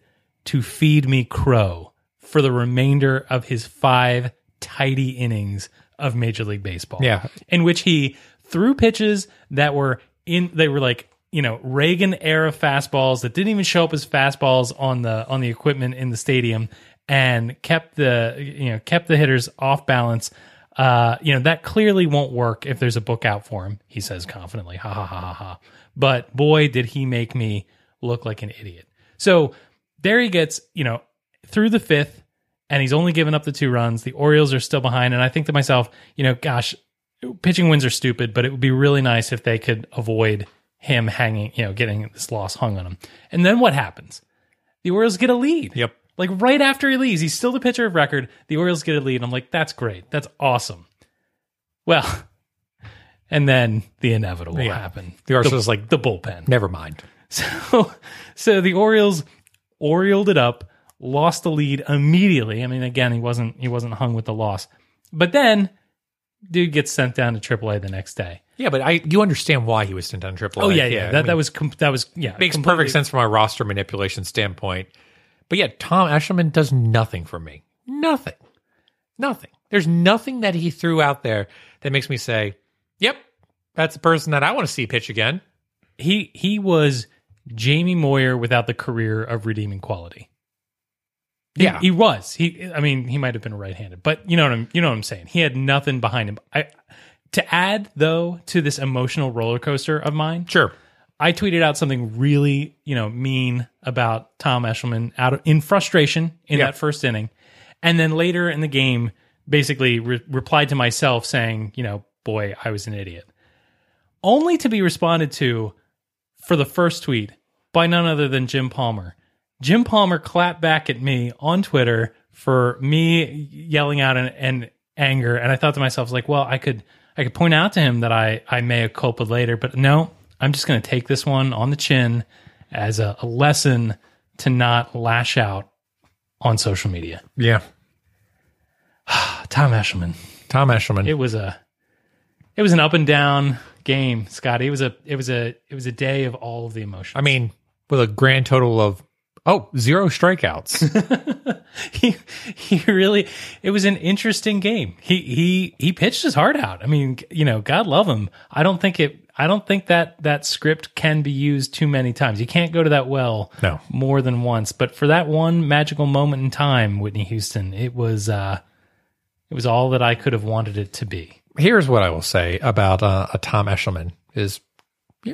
to feed me crow for the remainder of his five tidy innings of Major League Baseball. Yeah. In which he threw pitches that were in they were like, you know, Reagan era fastballs that didn't even show up as fastballs on the on the equipment in the stadium and kept the you know, kept the hitters off balance. Uh, you know, that clearly won't work if there's a book out for him, he says confidently. Ha ha ha ha ha. But boy, did he make me look like an idiot. So there he gets, you know, through the fifth, and he's only given up the two runs. The Orioles are still behind. And I think to myself, you know, gosh, pitching wins are stupid, but it would be really nice if they could avoid him hanging, you know, getting this loss hung on him. And then what happens? The Orioles get a lead. Yep. Like right after he leaves, he's still the pitcher of record. The Orioles get a lead. I'm like, that's great. That's awesome. Well, and then the inevitable Yeah. happened. The Orioles was like, The bullpen. never mind. So, so the Orioles Orioled it up, lost the lead immediately. I mean, again, he wasn't he wasn't hung with the loss, but then dude gets sent down to AAA the next day. Yeah, but I you understand why he was sent on triple. Oh yeah, yeah, I that mean, that was com- that was yeah makes completely- perfect sense from a roster manipulation standpoint. But yeah, Tom Eshelman does nothing for me. Nothing. Nothing. There's nothing that he threw out there that makes me say, "Yep, that's the person that I want to see pitch again." He he was Jamie Moyer without the career of redeeming quality. He- Yeah. he was. He, I mean, he might have been right-handed, but you know what I'm, you know what I'm saying. He had nothing behind him. I, to add though to this emotional roller coaster of mine, Sure. I tweeted out something really, you know, mean about Tom Eshelman out of, in frustration in Yeah. that first inning, and then later in the game, basically re- replied to myself saying, you know, boy, I was an idiot, only to be responded to for the first tweet by none other than Jim Palmer. Jim Palmer clapped back at me on Twitter for me yelling out in, in anger, and I thought to myself, like, well, I could I could point out to him that I I may have culped later, but no, I'm just going to take this one on the chin as a, a lesson to not lash out on social media. Yeah. Tom Eshelman. Tom Eshelman. It was a it was an up and down game, Scotty. It was a it was a it was a day of all of the emotions. I mean, with a grand total of oh zero strikeouts. he he really it was an interesting game. He he he pitched his heart out. I mean, you know, God love him. I don't think it I don't think that that script can be used too many times. You can't go to that well No. more than once. But for that one magical moment in time, Whitney Houston, it was uh it was all that I could have wanted it to be. Here's what I will say about uh, a Tom Eshelman is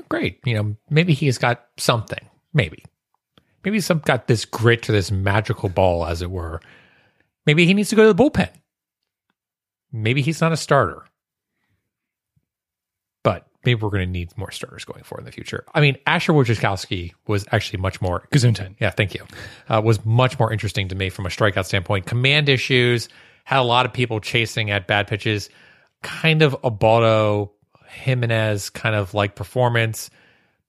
great. You know, maybe he's got something. Maybe. Maybe some got this grit to this magical ball, as it were. Maybe he needs to go to the bullpen. Maybe he's not a starter. But maybe we're going to need more starters going forward in the future. I mean, Asher Wojciechowski was actually much more Gesundheit. yeah, thank you. Uh, was much more interesting to me from a strikeout standpoint. Command issues had a lot of people chasing at bad pitches. Kind of a Baldo Jimenez kind of like performance,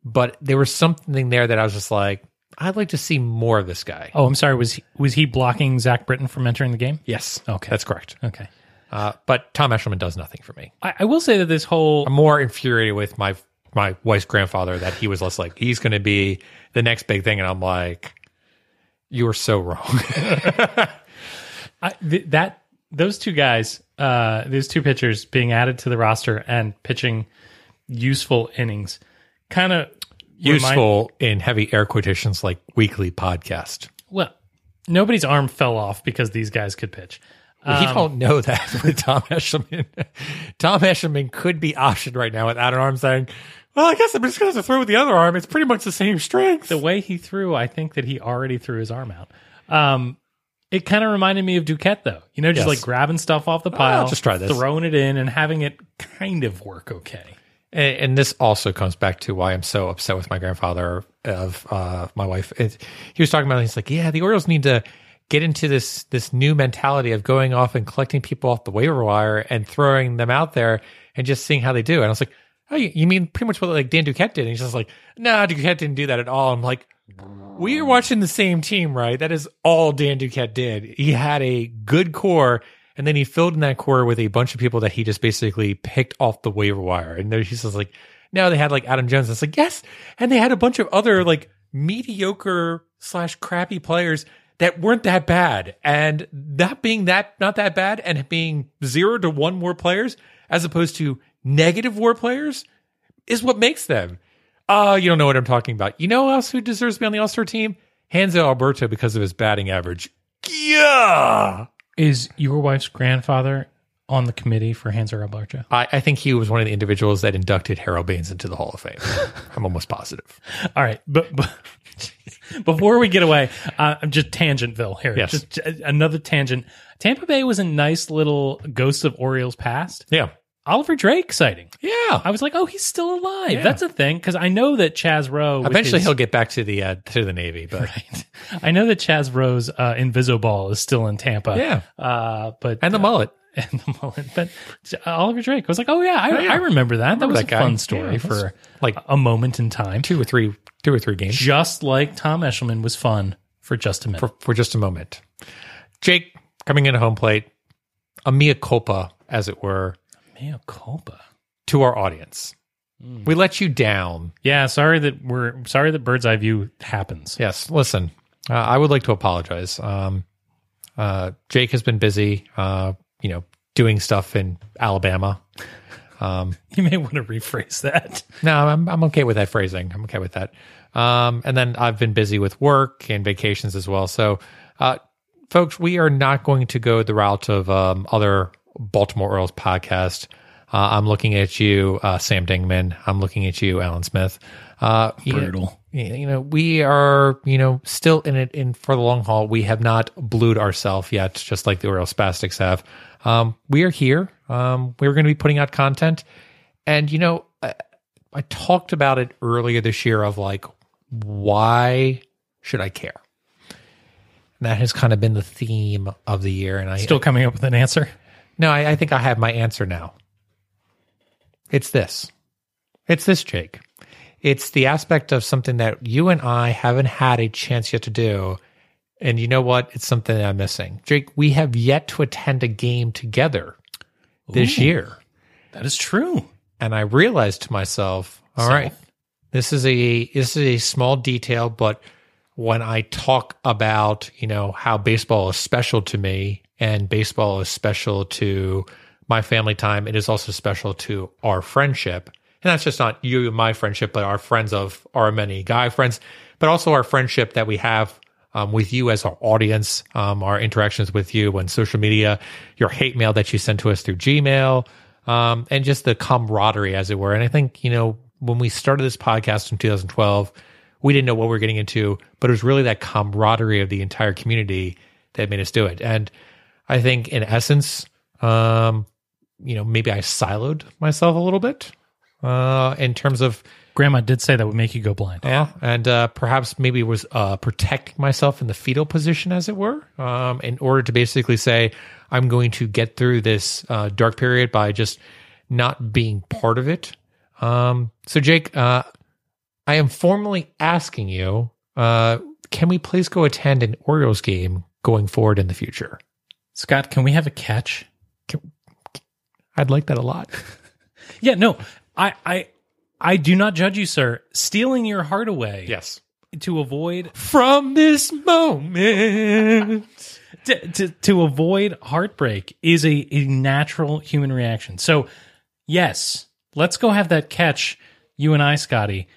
but there was something there that I was just like, I'd like to see more of this guy. Oh, I'm sorry. Was he, was he blocking Zach Britton from entering the game? Yes, Okay. that's correct. Okay. Uh, but Tom Eshelman does nothing for me. I, I will say that this whole I'm more infuriated with my my wife's grandfather that he was less like he's going to be the next big thing, and I'm like, you are so wrong. I, th- that those two guys, uh, those two pitchers being added to the roster and pitching useful innings, kind of useful in heavy air quotations like weekly podcast. well, nobody's arm fell off because these guys could pitch. you don't know that with Tom Eshelman. Tom Eshelman could be optioned right now without an arm saying, well, I guess I'm just going to have to throw with the other arm. It's pretty much the same strength. The way he threw, I think that he already threw his arm out. Um, it kind of reminded me of Duquette, though. You know, just Yes. like grabbing stuff off the pile, just try this. throwing it in, and having it kind of work okay. And, and this also comes back to why I'm so upset with my grandfather of uh, my wife. It, he was talking about. it, He's like, yeah, the Orioles need to get into this this new mentality of going off and collecting people off the waiver wire and throwing them out there and just seeing how they do. And I was like, oh, you, mean pretty much what like Dan Duquette did? And he's just like, no, Duquette didn't do that at all. I'm like. We are watching the same team, right? That is all Dan Duquette did. He had a good core, and then he filled in that core with a bunch of people that he just basically picked off the waiver wire. And there he's just like, no, they had like Adam Jones. It's like, yes. And they had a bunch of other like mediocre slash crappy players that weren't that bad. And that being that not that bad and being zero to one more players as opposed to negative war players is what makes them. Oh, you don't know what I'm talking about. You know else who deserves to be on the All Star team? Hanser Alberto because of his batting average. Yeah. Is your wife's grandfather on the committee for Hanser Alberto? I, I think he was one of the individuals that inducted Harold Baines into the Hall of Fame. I'm almost positive. All right, but, but before we get away, uh, I'm just tangentville here. Yes. Just uh, another tangent. Tampa Bay was a nice little ghost of Orioles past. Yeah. Oliver Drake sighting. Yeah. I was like, oh, he's still alive. That's a thing because I know that Chaz Roe. Eventually his- he'll get back to the uh, to the Navy, but I know that Chaz Roe's uh, Invisoball is still in Tampa. Yeah. uh, but and the mullet. and the mullet. But uh, Oliver Drake I was like, oh yeah, I, yeah. I remember that. that was that a guy. fun story Yeah, for like- a moment in time. Two or three two or three games Just like Tom Eshelman was fun for just a minute. for, for just a moment. Jake coming into home plate, a mea culpa, as it were, Mea culpa. to our audience. We let you down. Yeah, sorry that we're sorry that bird's eye view happens. Yes, listen, uh, I would like to apologize. Um, uh, Jake has been busy, uh, you know, doing stuff in Alabama. You may want to rephrase that. No, I'm I'm okay with that phrasing. I'm okay with that. Um, and then I've been busy with work and vacations as well. So, uh, folks, we are not going to go the route of um, other Baltimore Orioles podcast. Uh, I'm looking at you, uh, Sam Dingman. I'm looking at you, Alan Smith. Uh, you- Brutal. you know, we are, you know, still in it in for the long haul. We have not blued ourselves yet, just like the Orioles Spastics have. Um, we are here. Um, we're going to be putting out content. And, you know, I, I talked about it earlier this year of like why should I care? And that has kind of been the theme of the year. And I Still coming up with an answer. No, I, I think I have my answer now. It's this. It's this, Jake. It's the aspect of something that you and I haven't had a chance yet to do. And you know what? It's something that I'm missing. Jake, we have yet to attend a game together this year. That is true. And I realized to myself, all So? right, this is a this is a small detail, but when I talk about, you know, how baseball is special to me and baseball is special to my family time, it is also special to our friendship. And that's just not you and my friendship, but our friends of our many guy friends, but also our friendship that we have um, with you as our audience, um, our interactions with you on social media, your hate mail that you send to us through Gmail, um, and just the camaraderie, as it were. And I think, you know, when we started this podcast in 2012, we didn't know what we were getting into, but it was really that camaraderie of the entire community that made us do it. And I think, in essence, um, you know, maybe I siloed myself a little bit uh, in terms of Grandma did say that would make you go blind. yeah, and uh, perhaps maybe was uh, protecting myself in the fetal position, as it were, um, in order to basically say, I'm going to get through this uh, dark period by just not being part of it. Um, so, Jake, uh, I am formally asking you, uh, can we please go attend an Orioles game going forward in the future? Scott, can we have a catch? I'd like that a lot. Yeah, no, I, I, I do not judge you, sir. Stealing your heart away Yes. to avoid From this moment. to, to, to avoid heartbreak is a, a natural human reaction. So, yes, let's go have that catch, you and I, Scotty.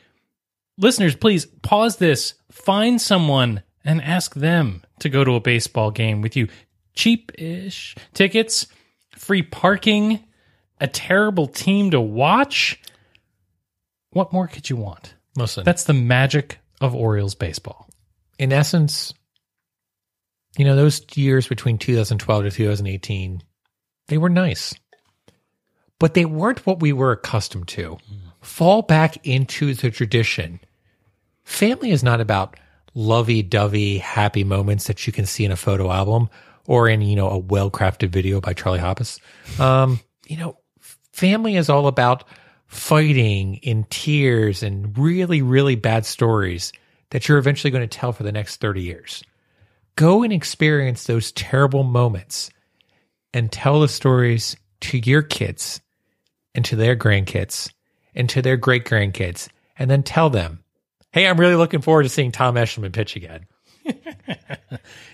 Listeners, please pause this, find someone, and ask them to go to a baseball game with you. Cheap ish tickets, free parking, a terrible team to watch. What more could you want? Listen, That's the magic of Orioles baseball. in essence, you know, those years between 2012 to 2018, they were nice, but they weren't what we were accustomed to. Mm. Fall back into the tradition. Family is not about lovey dovey, happy moments that you can see in a photo album or in, you know, a well crafted video by Charlie Hoppus. Um, you know, family is all about fighting in tears and really, really bad stories that you're eventually going to tell for the next 30 years. Go and experience those terrible moments and tell the stories to your kids and to their grandkids and to their great grandkids. And then tell them, hey, I'm really looking forward to seeing Tom Eshelman pitch again.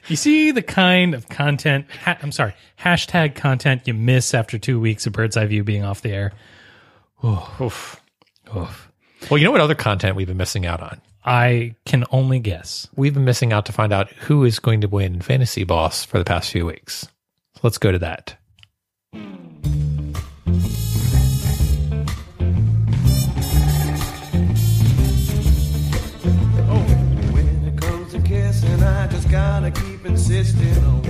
You see the kind of content, ha- I'm sorry, hashtag content you miss after two weeks of Bird's Eye View being off the air. Oof. Oof. Well, you know what other content we've been missing out on? I can only guess. We've been missing out to find out who is going to win Fantasy Boss for the past few weeks. So let's go to that. Keep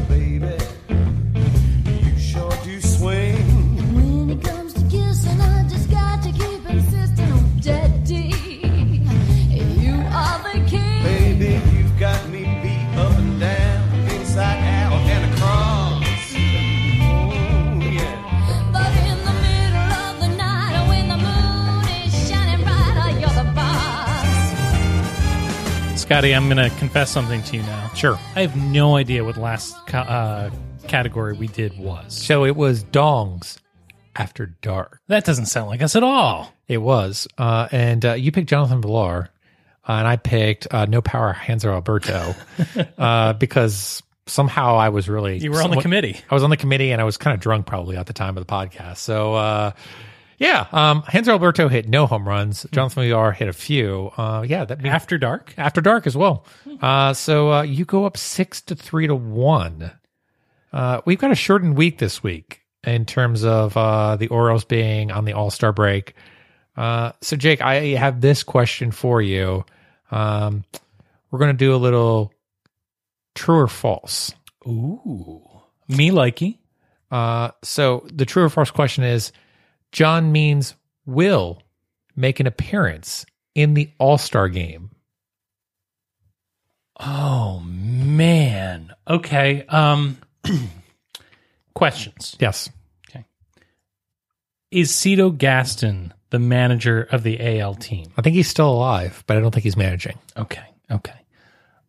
Scotty, I'm going to confess something to you now. Sure. I have no idea what last uh, category we did was. So it was Dongs After Dark. That doesn't sound like us at all. It was. Uh, and uh, you picked Jonathan Villar, uh, and I picked uh, No Power Hands Hanser Alberto uh, because somehow I was really. You were on the somewhat- committee. I was on the committee and I was kind of drunk probably at the time of the podcast. So, uh, yeah, um, Hanser Alberto hit no home runs. Jonathan Villar hit a few. Uh, yeah, that means After dark? after dark as well. Uh, so uh, you go up six to three to one. Uh, we've got a shortened week this week in terms of uh, the Orioles being on the All Star break. Uh, so Jake, I have this question for you. Um, we're going to do a little true or false. Ooh. Me likey. Uh, so the true or false question is: John Means will make an appearance in the All Star game Oh man. Okay. Um questions. Yes. Okay. Is Cito Gaston the manager of the AL team? I think he's still alive, but I don't think he's managing. Okay. Okay.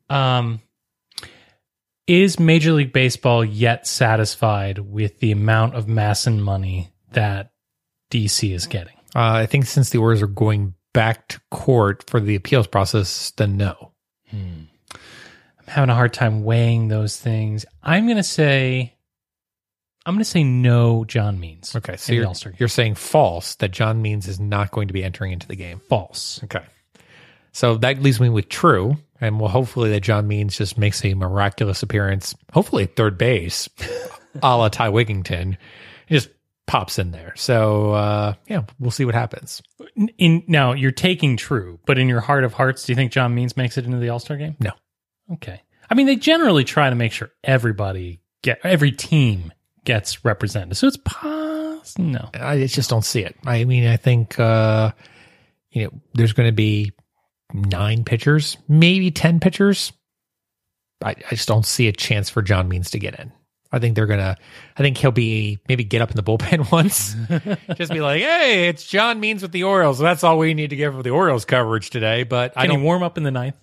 Um is Major League Baseball yet satisfied with the amount of MASN money that DC is getting? Uh, I think since the orders are going back to court for the appeals process, then no. I'm having a hard time weighing those things. I'm going to say I'm going to say no John Means. Okay, so you're, you're saying false that John Means is not going to be entering into the game. false. Okay. So that leaves me with true, and well, hopefully that John Means just makes a miraculous appearance, hopefully at third base, a la Ty Wigginton. Just pops in there. So uh, yeah, we'll see what happens. In, now you're taking true, but in your heart of hearts, do you think John Means makes it into the All-Star game? No. Okay. I mean, they generally try to make sure everybody get every team gets represented. So it's pos no. I just don't see it. I mean, I think uh, you know there's going to be nine pitchers, maybe ten pitchers. I, I just don't see a chance for John Means to get in. I think they're gonna. I think he'll be maybe get up in the bullpen once, just be like, "Hey, it's John Means with the Orioles. That's all we need to give for the Orioles coverage today." But I Can he don't. warm up in the ninth?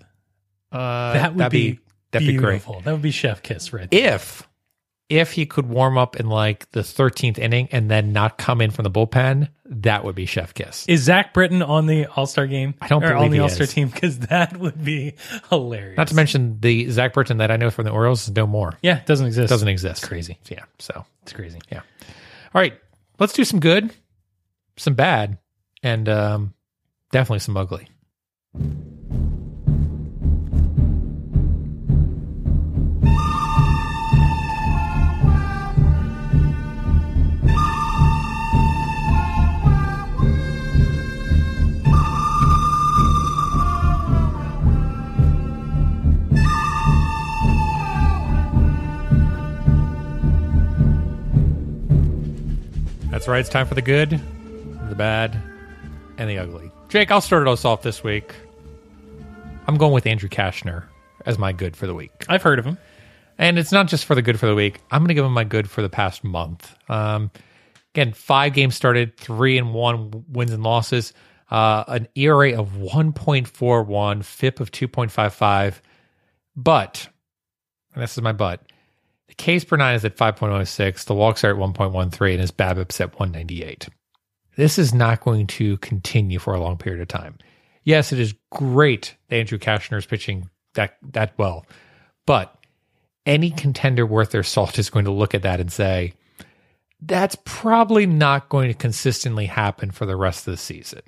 Uh, That would that'd be, that'd be great. beautiful. That would be chef kiss right there. if if he could warm up in like the 13th inning and then not come in from the bullpen, that would be chef kiss. Is Zach Britton on the All Star game? I don't or believe on the All Star team because that would be hilarious. Not to mention the Zach Britton that I know from the Orioles is no more. yeah, it doesn't exist. Doesn't exist. It's crazy. Yeah. So, It's crazy. Yeah. All right, let's do some good, some bad, and um, definitely some ugly. That's right. It's time for the good, the bad, and the ugly. Jake, I'll start us off this week. I'm going with Andrew Cashner as my good for the week. I've heard of him. And it's not just for the good for the week. I'm going to give him my good for the past month. Um, again, five games started, three and one wins and losses, uh, an ERA of 1.41, FIP of 2.55. But, and this is my but, Ks per nine is at 5.06, the walks are at 1.13, and his BABIP's at 198. This is not going to continue for a long period of time. Yes, it is great that Andrew Cashner is pitching that that well, but any contender worth their salt is going to look at that and say, that's probably not going to consistently happen for the rest of the season.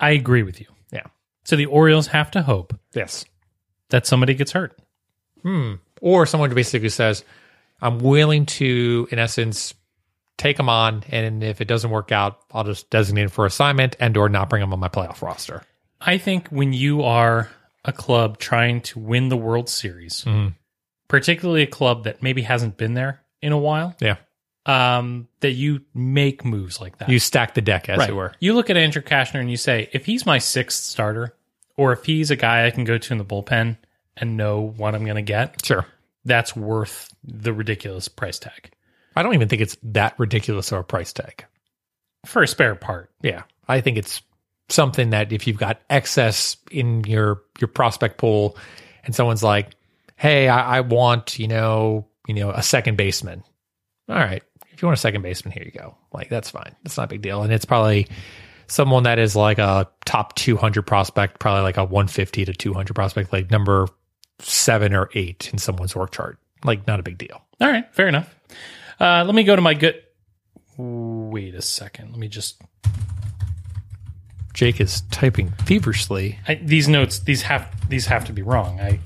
I agree with you. Yeah. So the Orioles have to hope Yes. that somebody gets hurt. Hmm. Or someone basically says, I'm willing to, in essence, take them on, and if it doesn't work out, I'll just designate him for assignment and or not bring him on my playoff roster. I think when you are a club trying to win the World Series, Mhm. particularly a club that maybe hasn't been there in a while, Yeah. um, that you make moves like that. You stack the deck, as right. it were. You look at Andrew Cashner and you say, if he's my sixth starter, or if he's a guy I can go to in the bullpen and know what I'm going to get, Sure. that's worth the ridiculous price tag I don't even think it's that ridiculous of a price tag. for a spare part. Yeah. I think it's something that if you've got excess in your your prospect pool and someone's like, Hey, I, I want, you know, you know, a second baseman. All right. If you want a second baseman, here you go. Like that's fine. That's not a big deal. And it's probably someone that is like a top 200 prospect, probably like a 150 to 200 prospect, like number seven or eight in someone's work chart. Like not a big deal. All right, fair enough. Uh, let me go to my good. Wait a second. Let me just. Jake is typing feverishly. I, these notes these have these have to be wrong. I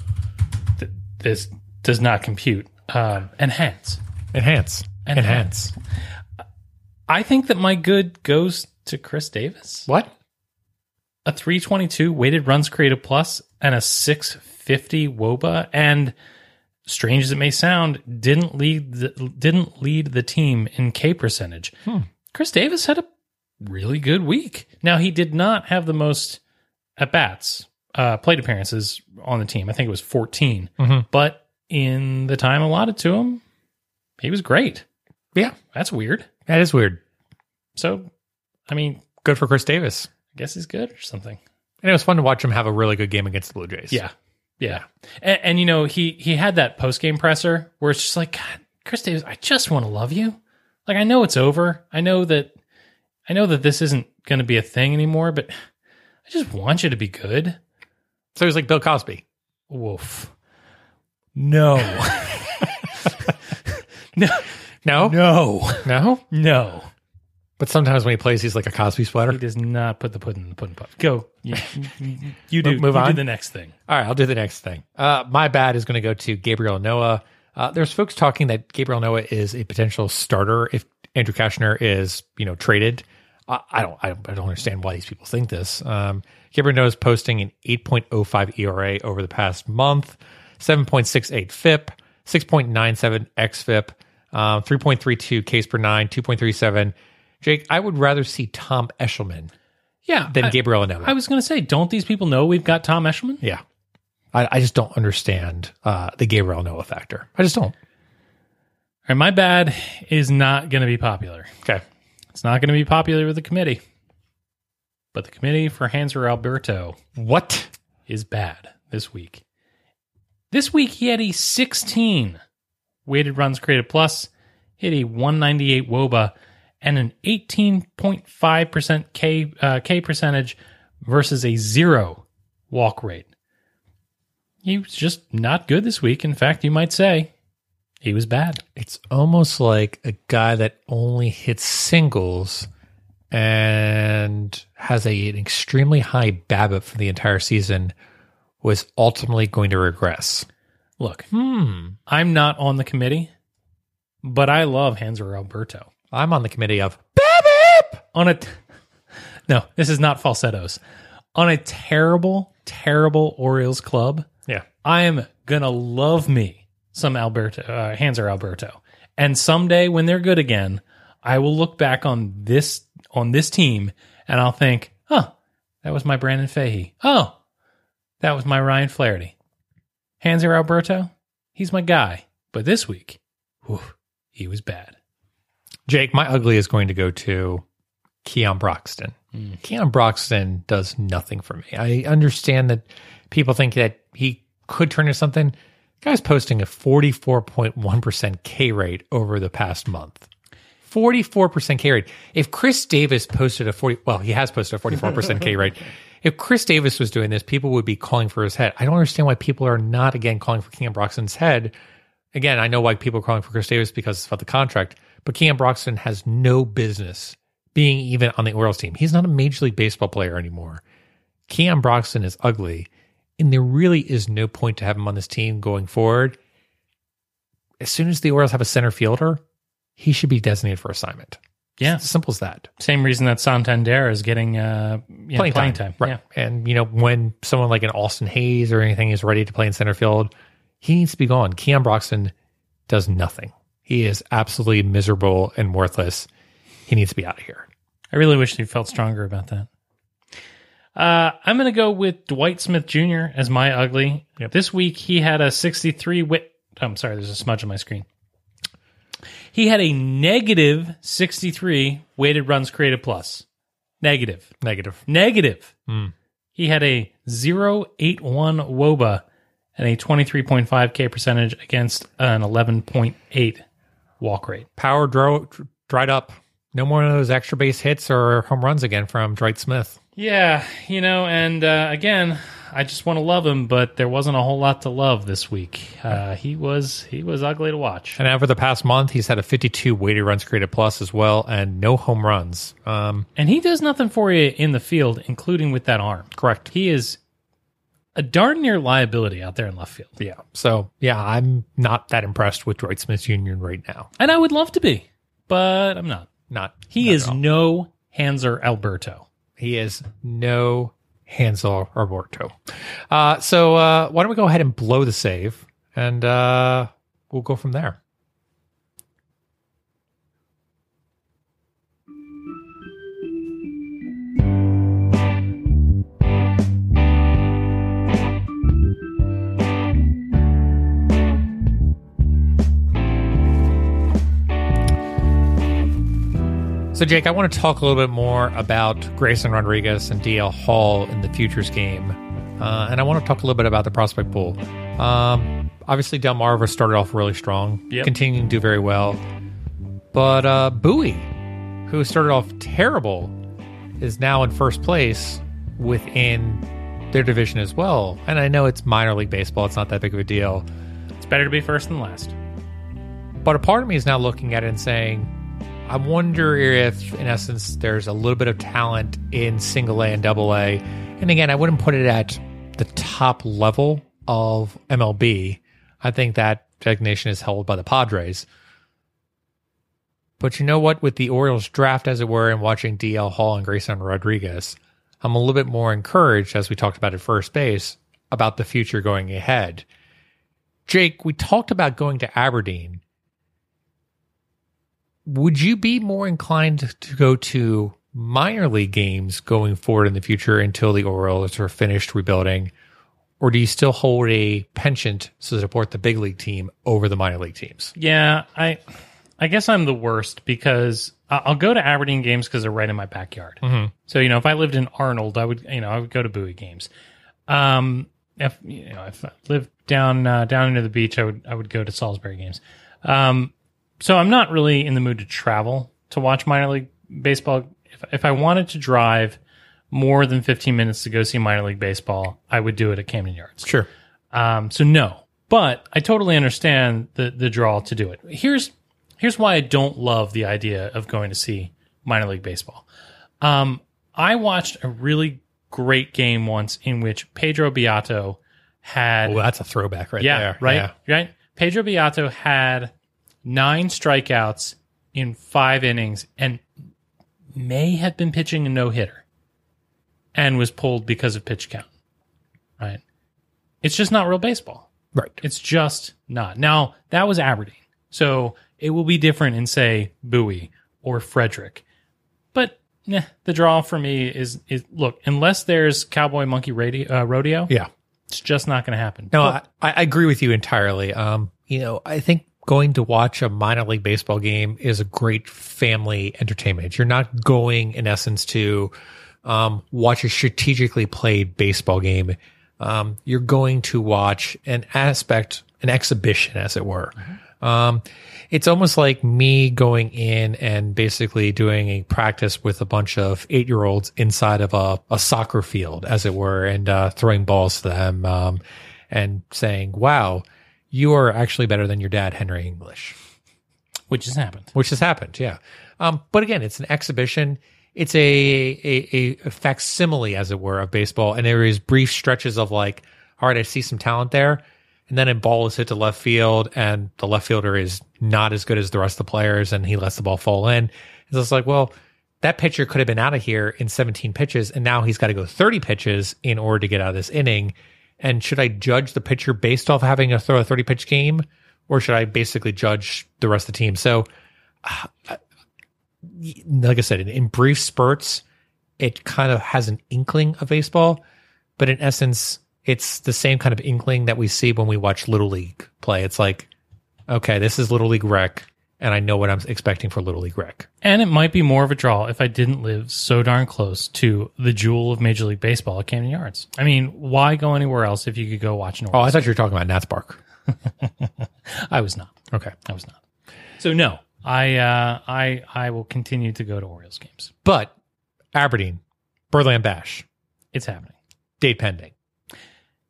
th- this does not compute. Um, enhance. Enhance. Enhance. I think that my good goes to Chris Davis. What? A 322 weighted runs created plus and a 650 woba and strange as it may sound didn't lead the, didn't lead the team in K percentage. Chris Davis had a really good week. Now he did not have the most at bats uh, plate appearances on the team. I think it was 14. Mhm. But in the time allotted to him, he was great. Yeah, That's weird. that is weird. So, I mean, Good for Chris Davis. I guess he's good or something. And it was fun to watch him have a really good game against the Blue Jays. Yeah. Yeah. And, and you know, he he had that post game presser where it's just like, God, Chris Davis, I just want to love you. Like I know it's over. I know that I know that this isn't going to be a thing anymore, but I just want you to be good. So he was like Bill Cosby. Woof. No. no. No, No. no. No. But sometimes when he plays, he's like a Cosby sweater. He does not put the pudding in the pudding pot. Go. You, you, do. Move you on? do the next thing. All right, I'll do the next thing. Uh, my bad is going to go to Gabriel Ynoa. Uh, there's folks talking that Gabriel Ynoa is a potential starter if Andrew Cashner is, you know, traded. I, I don't, I don't, I don't understand why these people think this. Um, Gabriel Ynoa is posting an 8.05 ERA over the past month, 7.68 FIP, 6.97 XFIP, uh, 3.32 case per nine, 2.37. Jake, I would rather see Tom Eshelman Yeah. than I, Gabriel Ynoa. I was going to say, don't these people know we've got Tom Eshelman? Yeah. I, I just don't understand uh, the Gabriel Ynoa factor. I just don't. All right, my bad is not going to be popular. Okay. It's not going to be popular with the committee. But the committee for Hanser Alberto What? is bad this week. This week he had a 16 weighted runs created plus, hit a 198 woba, and an 18.5% K uh, K percentage versus a zero walk rate. He was just not good this week. In fact, you might say he was bad. It's almost like a guy that only hits singles and has a, an extremely high BABIP for the entire season was ultimately going to regress. Look, Hmm. I'm not on the committee, but I love Hanser Alberto. I'm on the committee of BABIP. on a t- no this is not falsettos. On a terrible terrible orioles club Yeah. i am gonna love me some alberto uh, hanser alberto. And someday when they're good again i will look back on this on this team and i'll think huh that was my brandon fahey. Oh that was my ryan flaherty. Hanser alberto? He's my guy. But this week whew, he was bad Jake, my ugly is going to go to Keon Broxton. Hmm. Keon Broxton does nothing for me. I understand that people think that he could turn into something. Guy's posting a 44.1% K rate over the past month. 44% K rate. If Chris Davis posted a 40, well, he has posted a 44% K rate. If Chris Davis was doing this, people would be calling for his head. I don't understand why people are not again calling for Keon Broxton's head. Again, I know why people are calling for Chris Davis because it's about the contract, but Keon Broxton has no business being even on the Orioles team. He's not a Major League Baseball player anymore. Keon Broxton is ugly, and there really is no point to have him on this team going forward. As soon as the Orioles have a center fielder, he should be designated for assignment. yeah It's simple as that. same reason that santander is getting uh you know, playing, time, Right. Yeah. And, you know, when someone like an Austin Hays or anything is ready to play in center field, he needs to be gone. Keon Broxton does nothing. He is absolutely miserable and worthless. He needs to be out of here. I really wish he felt stronger about that. Uh, I'm going to go with Dwight Smith Jr. as my ugly. This week he had a 63 wit. I'm sorry, there's a smudge on my screen. He had a negative 63 weighted runs created plus. Negative. Negative. Negative. He had a 081 WOBA and a 23.5 K percentage against an 11.8 walk rate. Power dro- dried up. No more of those extra base hits or home runs again from Dwight Smith. Yeah, you know, and uh, again, I just want to love him, but there wasn't a whole lot to love this week. Uh, he was he was ugly to watch. And over the past month, he's had a 52 weighted runs created plus as well, and no home runs. Um, And he does nothing for you in the field, including with that arm. correct. He is a darn near liability out there in left field. Yeah. So, yeah, I'm not that impressed with Dwight Smith Jr. right now. And I would love to be, but I'm not. Not. He not is no Hanser Alberto. He is no Hanser Alberto. Uh, so uh, why don't we go ahead and blow the save, and uh, we'll go from there. So, Jake, I want to talk a little bit more about Grayson Rodriguez and DL Hall in the futures game. Uh, and I want to talk a little bit about the prospect pool. Um, obviously, Delmarva started off really strong, Yep. continuing to do very well. But uh, Bowie, who started off terrible, is now in first place within their division as well. And I know it's minor league baseball, it's not that big of a deal. It's better to be first than last. But a part of me is now looking at it and saying, I wonder if, in essence, there's a little bit of talent in single A and double A. And again, I wouldn't put it at the top level of MLB. I think that designation is held by the Padres. But you know what? With the Orioles draft, as it were, and watching DL Hall and Grayson Rodriguez, I'm a little bit more encouraged, as we talked about at first base, about the future going ahead. Jake, we talked about going to Aberdeen would you be more inclined to go to minor league games going forward in the future until the Orioles are finished rebuilding? Or do you still hold a penchant to support the big league team over the minor league teams? Yeah, I I guess I'm the worst because I'll go to Aberdeen games because they're right in my backyard. So you know, if I lived in Arnold, I would you know I would go to Bowie games. Um, if you know if I lived down uh, down into the beach, I would I would go to Salisbury games. Um, so I'm not really in the mood to travel to watch minor league baseball. If if I wanted to drive more than 15 minutes to go see minor league baseball, I would do it at Camden Yards. Sure. Um, so no, but I totally understand the the draw to do it. Here's here's why I don't love the idea of going to see minor league baseball. Um, I watched a really great game once in which Pedro Beato had Well, that's a throwback right yeah there. right Yeah. right. Pedro Beato had nine strikeouts in five innings and may have been pitching a no hitter and was pulled because of pitch count. Right. It's just not real baseball. Right. It's just not. Now, that was Aberdeen. So it will be different in, say, Bowie or Frederick. But nah, the draw for me is, is look, unless there's Cowboy Monkey radio, uh, Rodeo, Yeah. it's just not going to happen. No, I, I agree with you entirely. Um, you know, I think going to watch a minor league baseball game is a great family entertainment. You're not going, in essence, to um, watch a strategically played baseball game. Um, you're going to watch an aspect, an exhibition, as it were. Um, it's almost like me going in and basically doing a practice with a bunch of eight year olds inside of a, a soccer field, as it were, and uh, throwing balls to them um, and saying, wow, you are actually better than your dad, Henry English, which has happened. which has happened. Yeah. Um, but again, it's an exhibition. It's a, a, a facsimile, as it were, of baseball. And there is brief stretches of like, all right, I see some talent there. And then a ball is hit to left field, and the left fielder is not as good as the rest of the players, and he lets the ball fall in. It's just like, well, that pitcher could have been out of here in 17 pitches, and now he's got to go 30 pitches in order to get out of this inning. And should I judge the pitcher based off having to throw a 30 pitch game, or should I basically judge the rest of the team? So, uh, like I said, in, brief spurts, it kind of has an inkling of baseball, but in essence, it's the same kind of inkling that we see when we watch Little League play. It's like, okay, this is Little League Rec, and I know what I'm expecting for Little League Rec. And it might be more of a draw if I didn't live so darn close to the jewel of Major League Baseball at Camden Yards. I mean, why go anywhere else if you could go watch an Oh, I thought you were talking about Nats Park. I was not. Okay. I was not. So no, I uh, I I will continue to go to Orioles games. But Aberdeen, Birdland Bash, It's happening. date pending.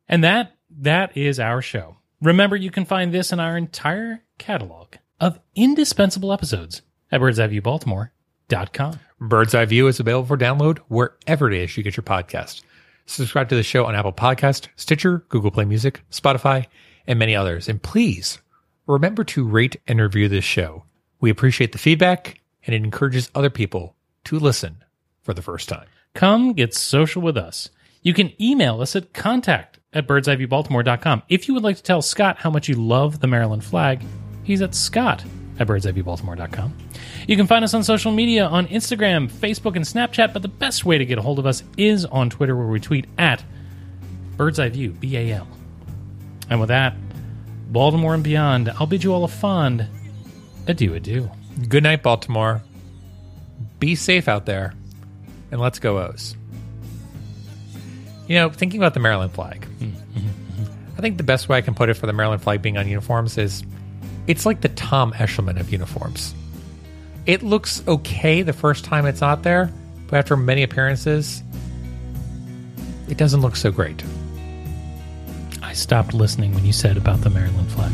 And that that is our show. Remember, you can find this in our entire catalog of indispensable episodes at birdseyeviewbaltimore.com. Bird's Eye View is available for download wherever it is you get your podcast. Subscribe to the show on Apple Podcast, Stitcher, Google Play Music, Spotify, and many others. And please remember to rate and review this show. We appreciate the feedback and it encourages other people to listen for the first time. Come get social with us. You can email us at contact at birdseyeviewbaltimore.com. If you would like to tell Scott how much you love the Maryland flag, he's at scott at birdseyeviewbaltimore.com. You can find us on social media on Instagram, Facebook, and Snapchat, but the best way to get a hold of us is on Twitter where we tweet at Bird's Eye View, B-A-L. And with that, Baltimore and beyond, I'll bid you all a fond adieu adieu. Good night, Baltimore. be safe out there, and let's go O's. You know, thinking about the Maryland flag, mm-hmm. I think the best way I can put it for the Maryland flag being on uniforms is it's like the Tom Eshelman of uniforms. It looks okay the first time it's out there, but after many appearances, it doesn't look so great. I stopped listening when you said about the Maryland flag.